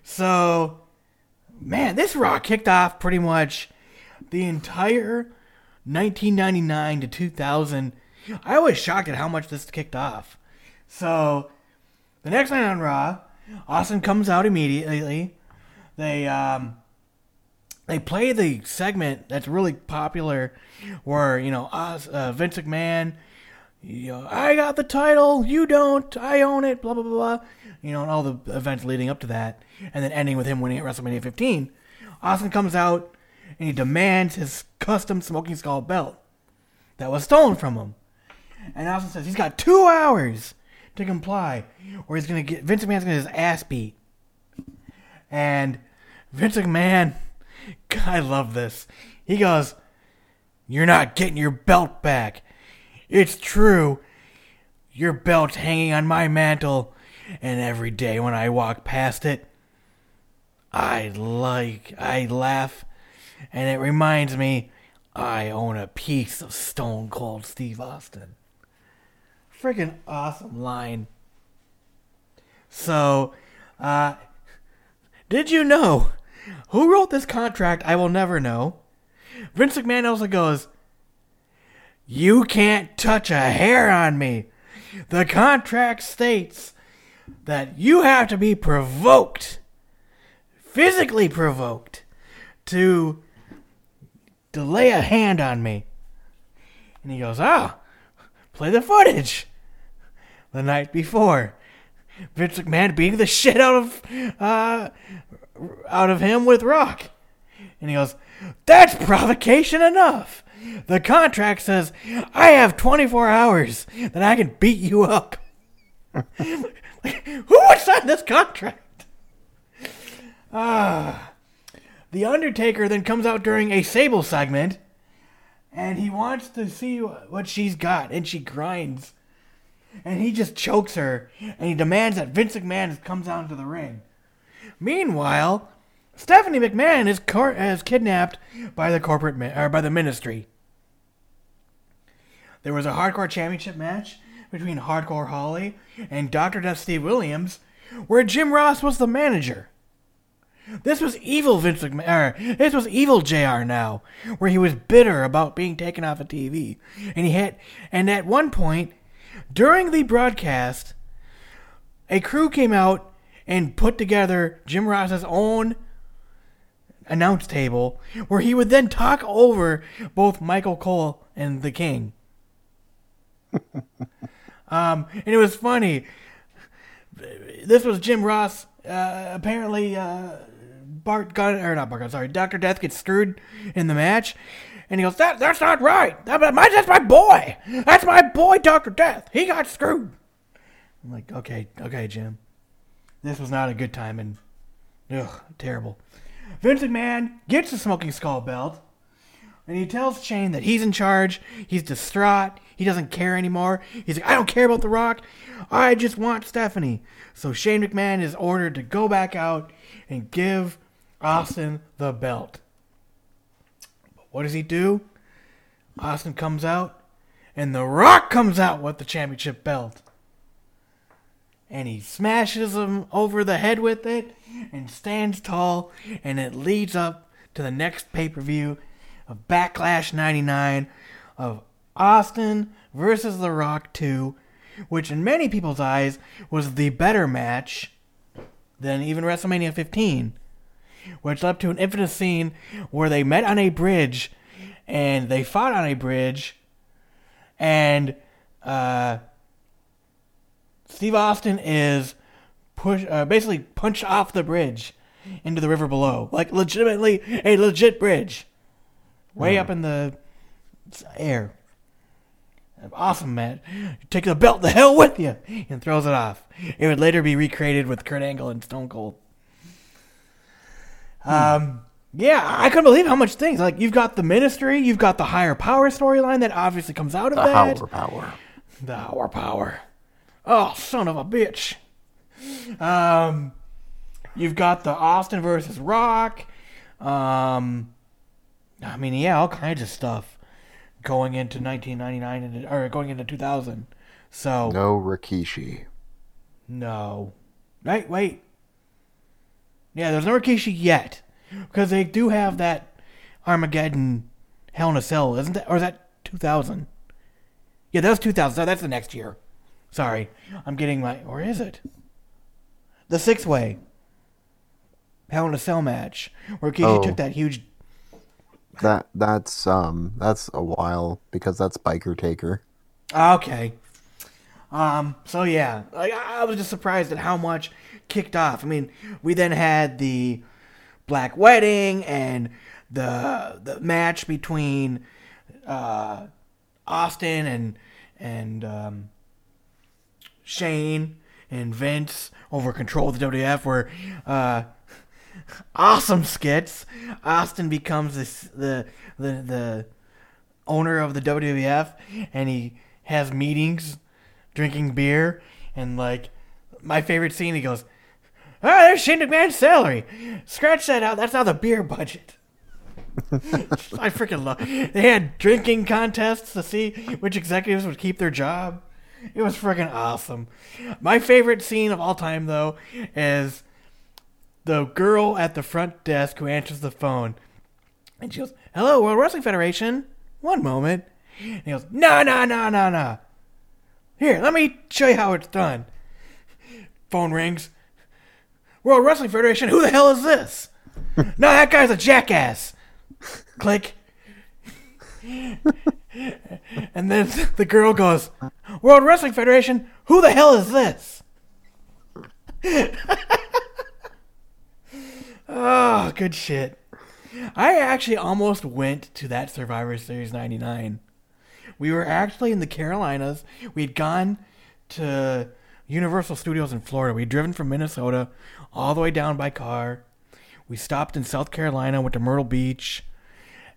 So, man, this Raw kicked off pretty much the entire 1999 to 2000. I was shocked at how much this kicked off. So, the next night on Raw, Austin comes out immediately. They um they play the segment that's really popular where, you know, Oz, uh, Vince McMahon you know, I got the title, you don't, I own it, blah blah blah blah. You know, and all the events leading up to that, and then ending with him winning at WrestleMania 15. Austin comes out and he demands his custom smoking skull belt that was stolen from him. And Austin says he's got two hours to comply, or he's gonna get Vince McMahon's gonna get his ass beat. And Vince McMahon, [LAUGHS] I love this. He goes, "You're not getting your belt back." It's true. Your belt's hanging on my mantle, and every day when I walk past it, I like, I laugh, and it reminds me I own a piece of Stone Cold Steve Austin. Freaking awesome line. So, uh, did you know who wrote this contract? I will never know. Vince McMahon also goes, you can't touch a hair on me. The contract states that you have to be provoked, physically provoked, to to lay a hand on me. And he goes, ah, play the footage. The night before, Vince McMahon beating the shit out of uh, out of him with Rock, And he goes, That's provocation enough. The contract says I have 24 hours that I can beat you up. [LAUGHS] [LAUGHS] Who would sign this contract? Ah. The Undertaker then comes out during a Sable segment and he wants to see what she's got and she grinds. And he just chokes her and he demands that Vince McMahon comes out into the ring. Meanwhile, Stephanie McMahon is, cor- is kidnapped by the corporate mi- or by the ministry. There was a hardcore championship match between Hardcore Holly and Dr. Death Steve Williams, where Jim Ross was the manager. This was evil Vince McMahon. Er, this was evil JR now, where he was bitter about being taken off of TV, and he had. And at one point, during the broadcast, a crew came out and put together Jim Ross's own announce table, where he would then talk over both Michael Cole and the King. [LAUGHS] um, and it was funny. This was Jim Ross. Uh, apparently, uh, Bart got or not Bart Gunn, sorry, Doctor Death gets screwed in the match, and he goes, "That that's not right. That, that's my boy. That's my boy, Doctor Death. He got screwed." I'm like, okay, okay, Jim. This was not a good time, and ugh, terrible. Vince McMahon gets the Smoking Skull belt, and he tells Shane that he's in charge. He's distraught. He doesn't care anymore. He's like, I don't care about The Rock. I just want Stephanie. So Shane McMahon is ordered to go back out and give Austin the belt. But what does he do? Austin comes out, and The Rock comes out with the championship belt. And he smashes him over the head with it and stands tall, and it leads up to the next pay per view of Backlash 99 of Austin versus The Rock 2, which in many people's eyes was the better match than even WrestleMania 15, which led to an infamous scene where they met on a bridge and they fought on a bridge and uh, Steve Austin is push uh, basically punched off the bridge into the river below, like legitimately a legit bridge, way up in the air. Awesome, man. Take the belt the hell with you and throws it off. It would later be recreated with Kurt Angle and Stone Cold. Um, yeah, I couldn't believe how much things. Like you've got the ministry, you've got the higher power storyline that obviously comes out of The that. power power. The Hour Power. Oh, son of a bitch. Um, you've got the Austin versus Rock. Um, I mean, yeah, all kinds of stuff going into 1999 and or going into 2000. So No Rikishi. no, right? Wait. Yeah, there's no Rikishi yet because they do have that Armageddon Hell in a Cell, isn't that? Or is that 2000? Yeah, that was 2000. So that's the next year. Sorry, I'm getting my. Or is it? The six way Hell in a Cell match where Rikishi Oh. took that huge. That that's um that's a while because that's Biker Taker. Okay. Um. So yeah, like I was just surprised at how much kicked off. I mean, we then had the Black Wedding and the the match between uh, Austin and and um, Shane and Vince over control of the WWF, where uh, awesome skits. Austin becomes this, the the the owner of the WWF, and he has meetings, drinking beer, and like my favorite scene, he goes, "Ah, there's Shane McMahon's salary. Scratch that out. That's not the beer budget." [LAUGHS] I freaking love. They had drinking contests to see which executives would keep their job. It was freaking awesome. My favorite scene of all time, though, is the girl at the front desk who answers the phone, and she goes, "Hello, World Wrestling Federation. One moment." And he goes, "No, no, no, no, no. Here, let me show you how it's done." Phone rings. World Wrestling Federation. Who the hell is this? [LAUGHS] no, that guy's a jackass. Click. [LAUGHS] and then the girl goes, World Wrestling Federation, who the hell is this? [LAUGHS] oh, good shit. I actually almost went to that Survivor Series 99. We were actually in the Carolinas. We'd gone to Universal Studios in Florida. We'd driven from Minnesota all the way down by car. We stopped in South Carolina, went to Myrtle Beach,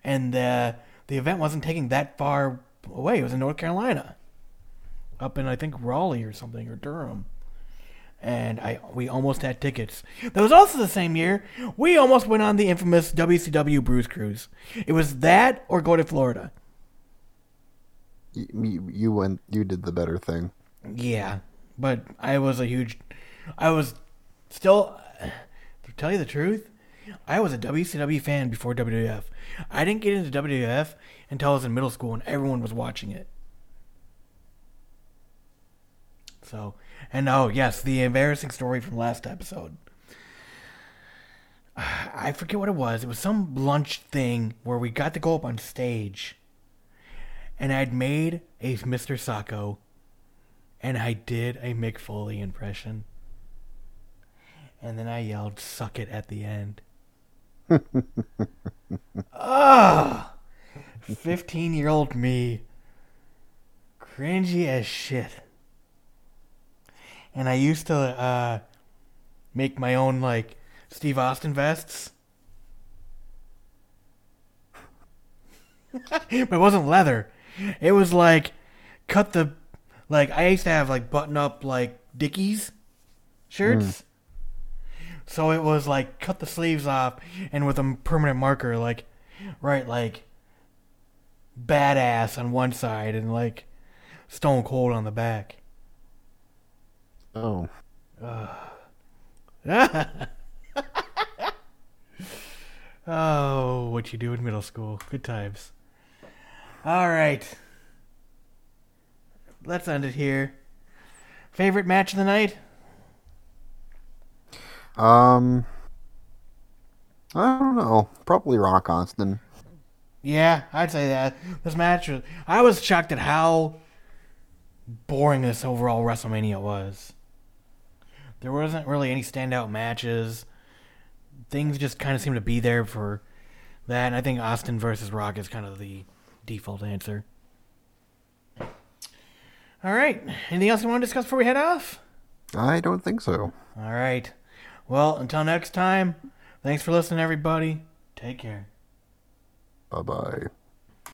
and uh, the event wasn't taking that far away. It was in North Carolina, up in I think Raleigh or something or Durham. And I we almost had tickets. That was also the same year we almost went on the infamous WCW Bruce Cruise. It was that or go to Florida. You, you, you went. You did the better thing. Yeah, but I was a huge. I was still. To tell you the truth, I was a WCW fan before WWF. I didn't get into WWF until I was in middle school and everyone was watching it. So, and oh, yes, the embarrassing story from last episode. I forget what it was. It was some lunch thing where we got to go up on stage. And I'd made a Mr. Socko. And I did a Mick Foley impression. And then I yelled, suck it at the end. [LAUGHS] Ah, 15 year old me. Cringy as shit. And I used to uh, make my own, like, Steve Austin vests. [LAUGHS] but it wasn't leather. It was like, cut the. Like, I used to have, like, button up, like, Dickies shirts. So it was like cut the sleeves off and with a permanent marker, like right, like badass on one side and like stone cold on the back. Oh, [LAUGHS] oh, what you do in middle school? Good times. All right, let's end it here. Favorite match of the night? um, I don't know. Probably Rock Austin. Yeah, I'd say that. This match was. I was shocked at how boring this overall WrestleMania was. There wasn't really any standout matches. Things just kind of seemed to be there for that. And I think Austin versus Rock is kind of the default answer. All right. Anything else you want to discuss before we head off? I don't think so. All right. Well, until next time, thanks for listening, everybody. Take care. Bye bye.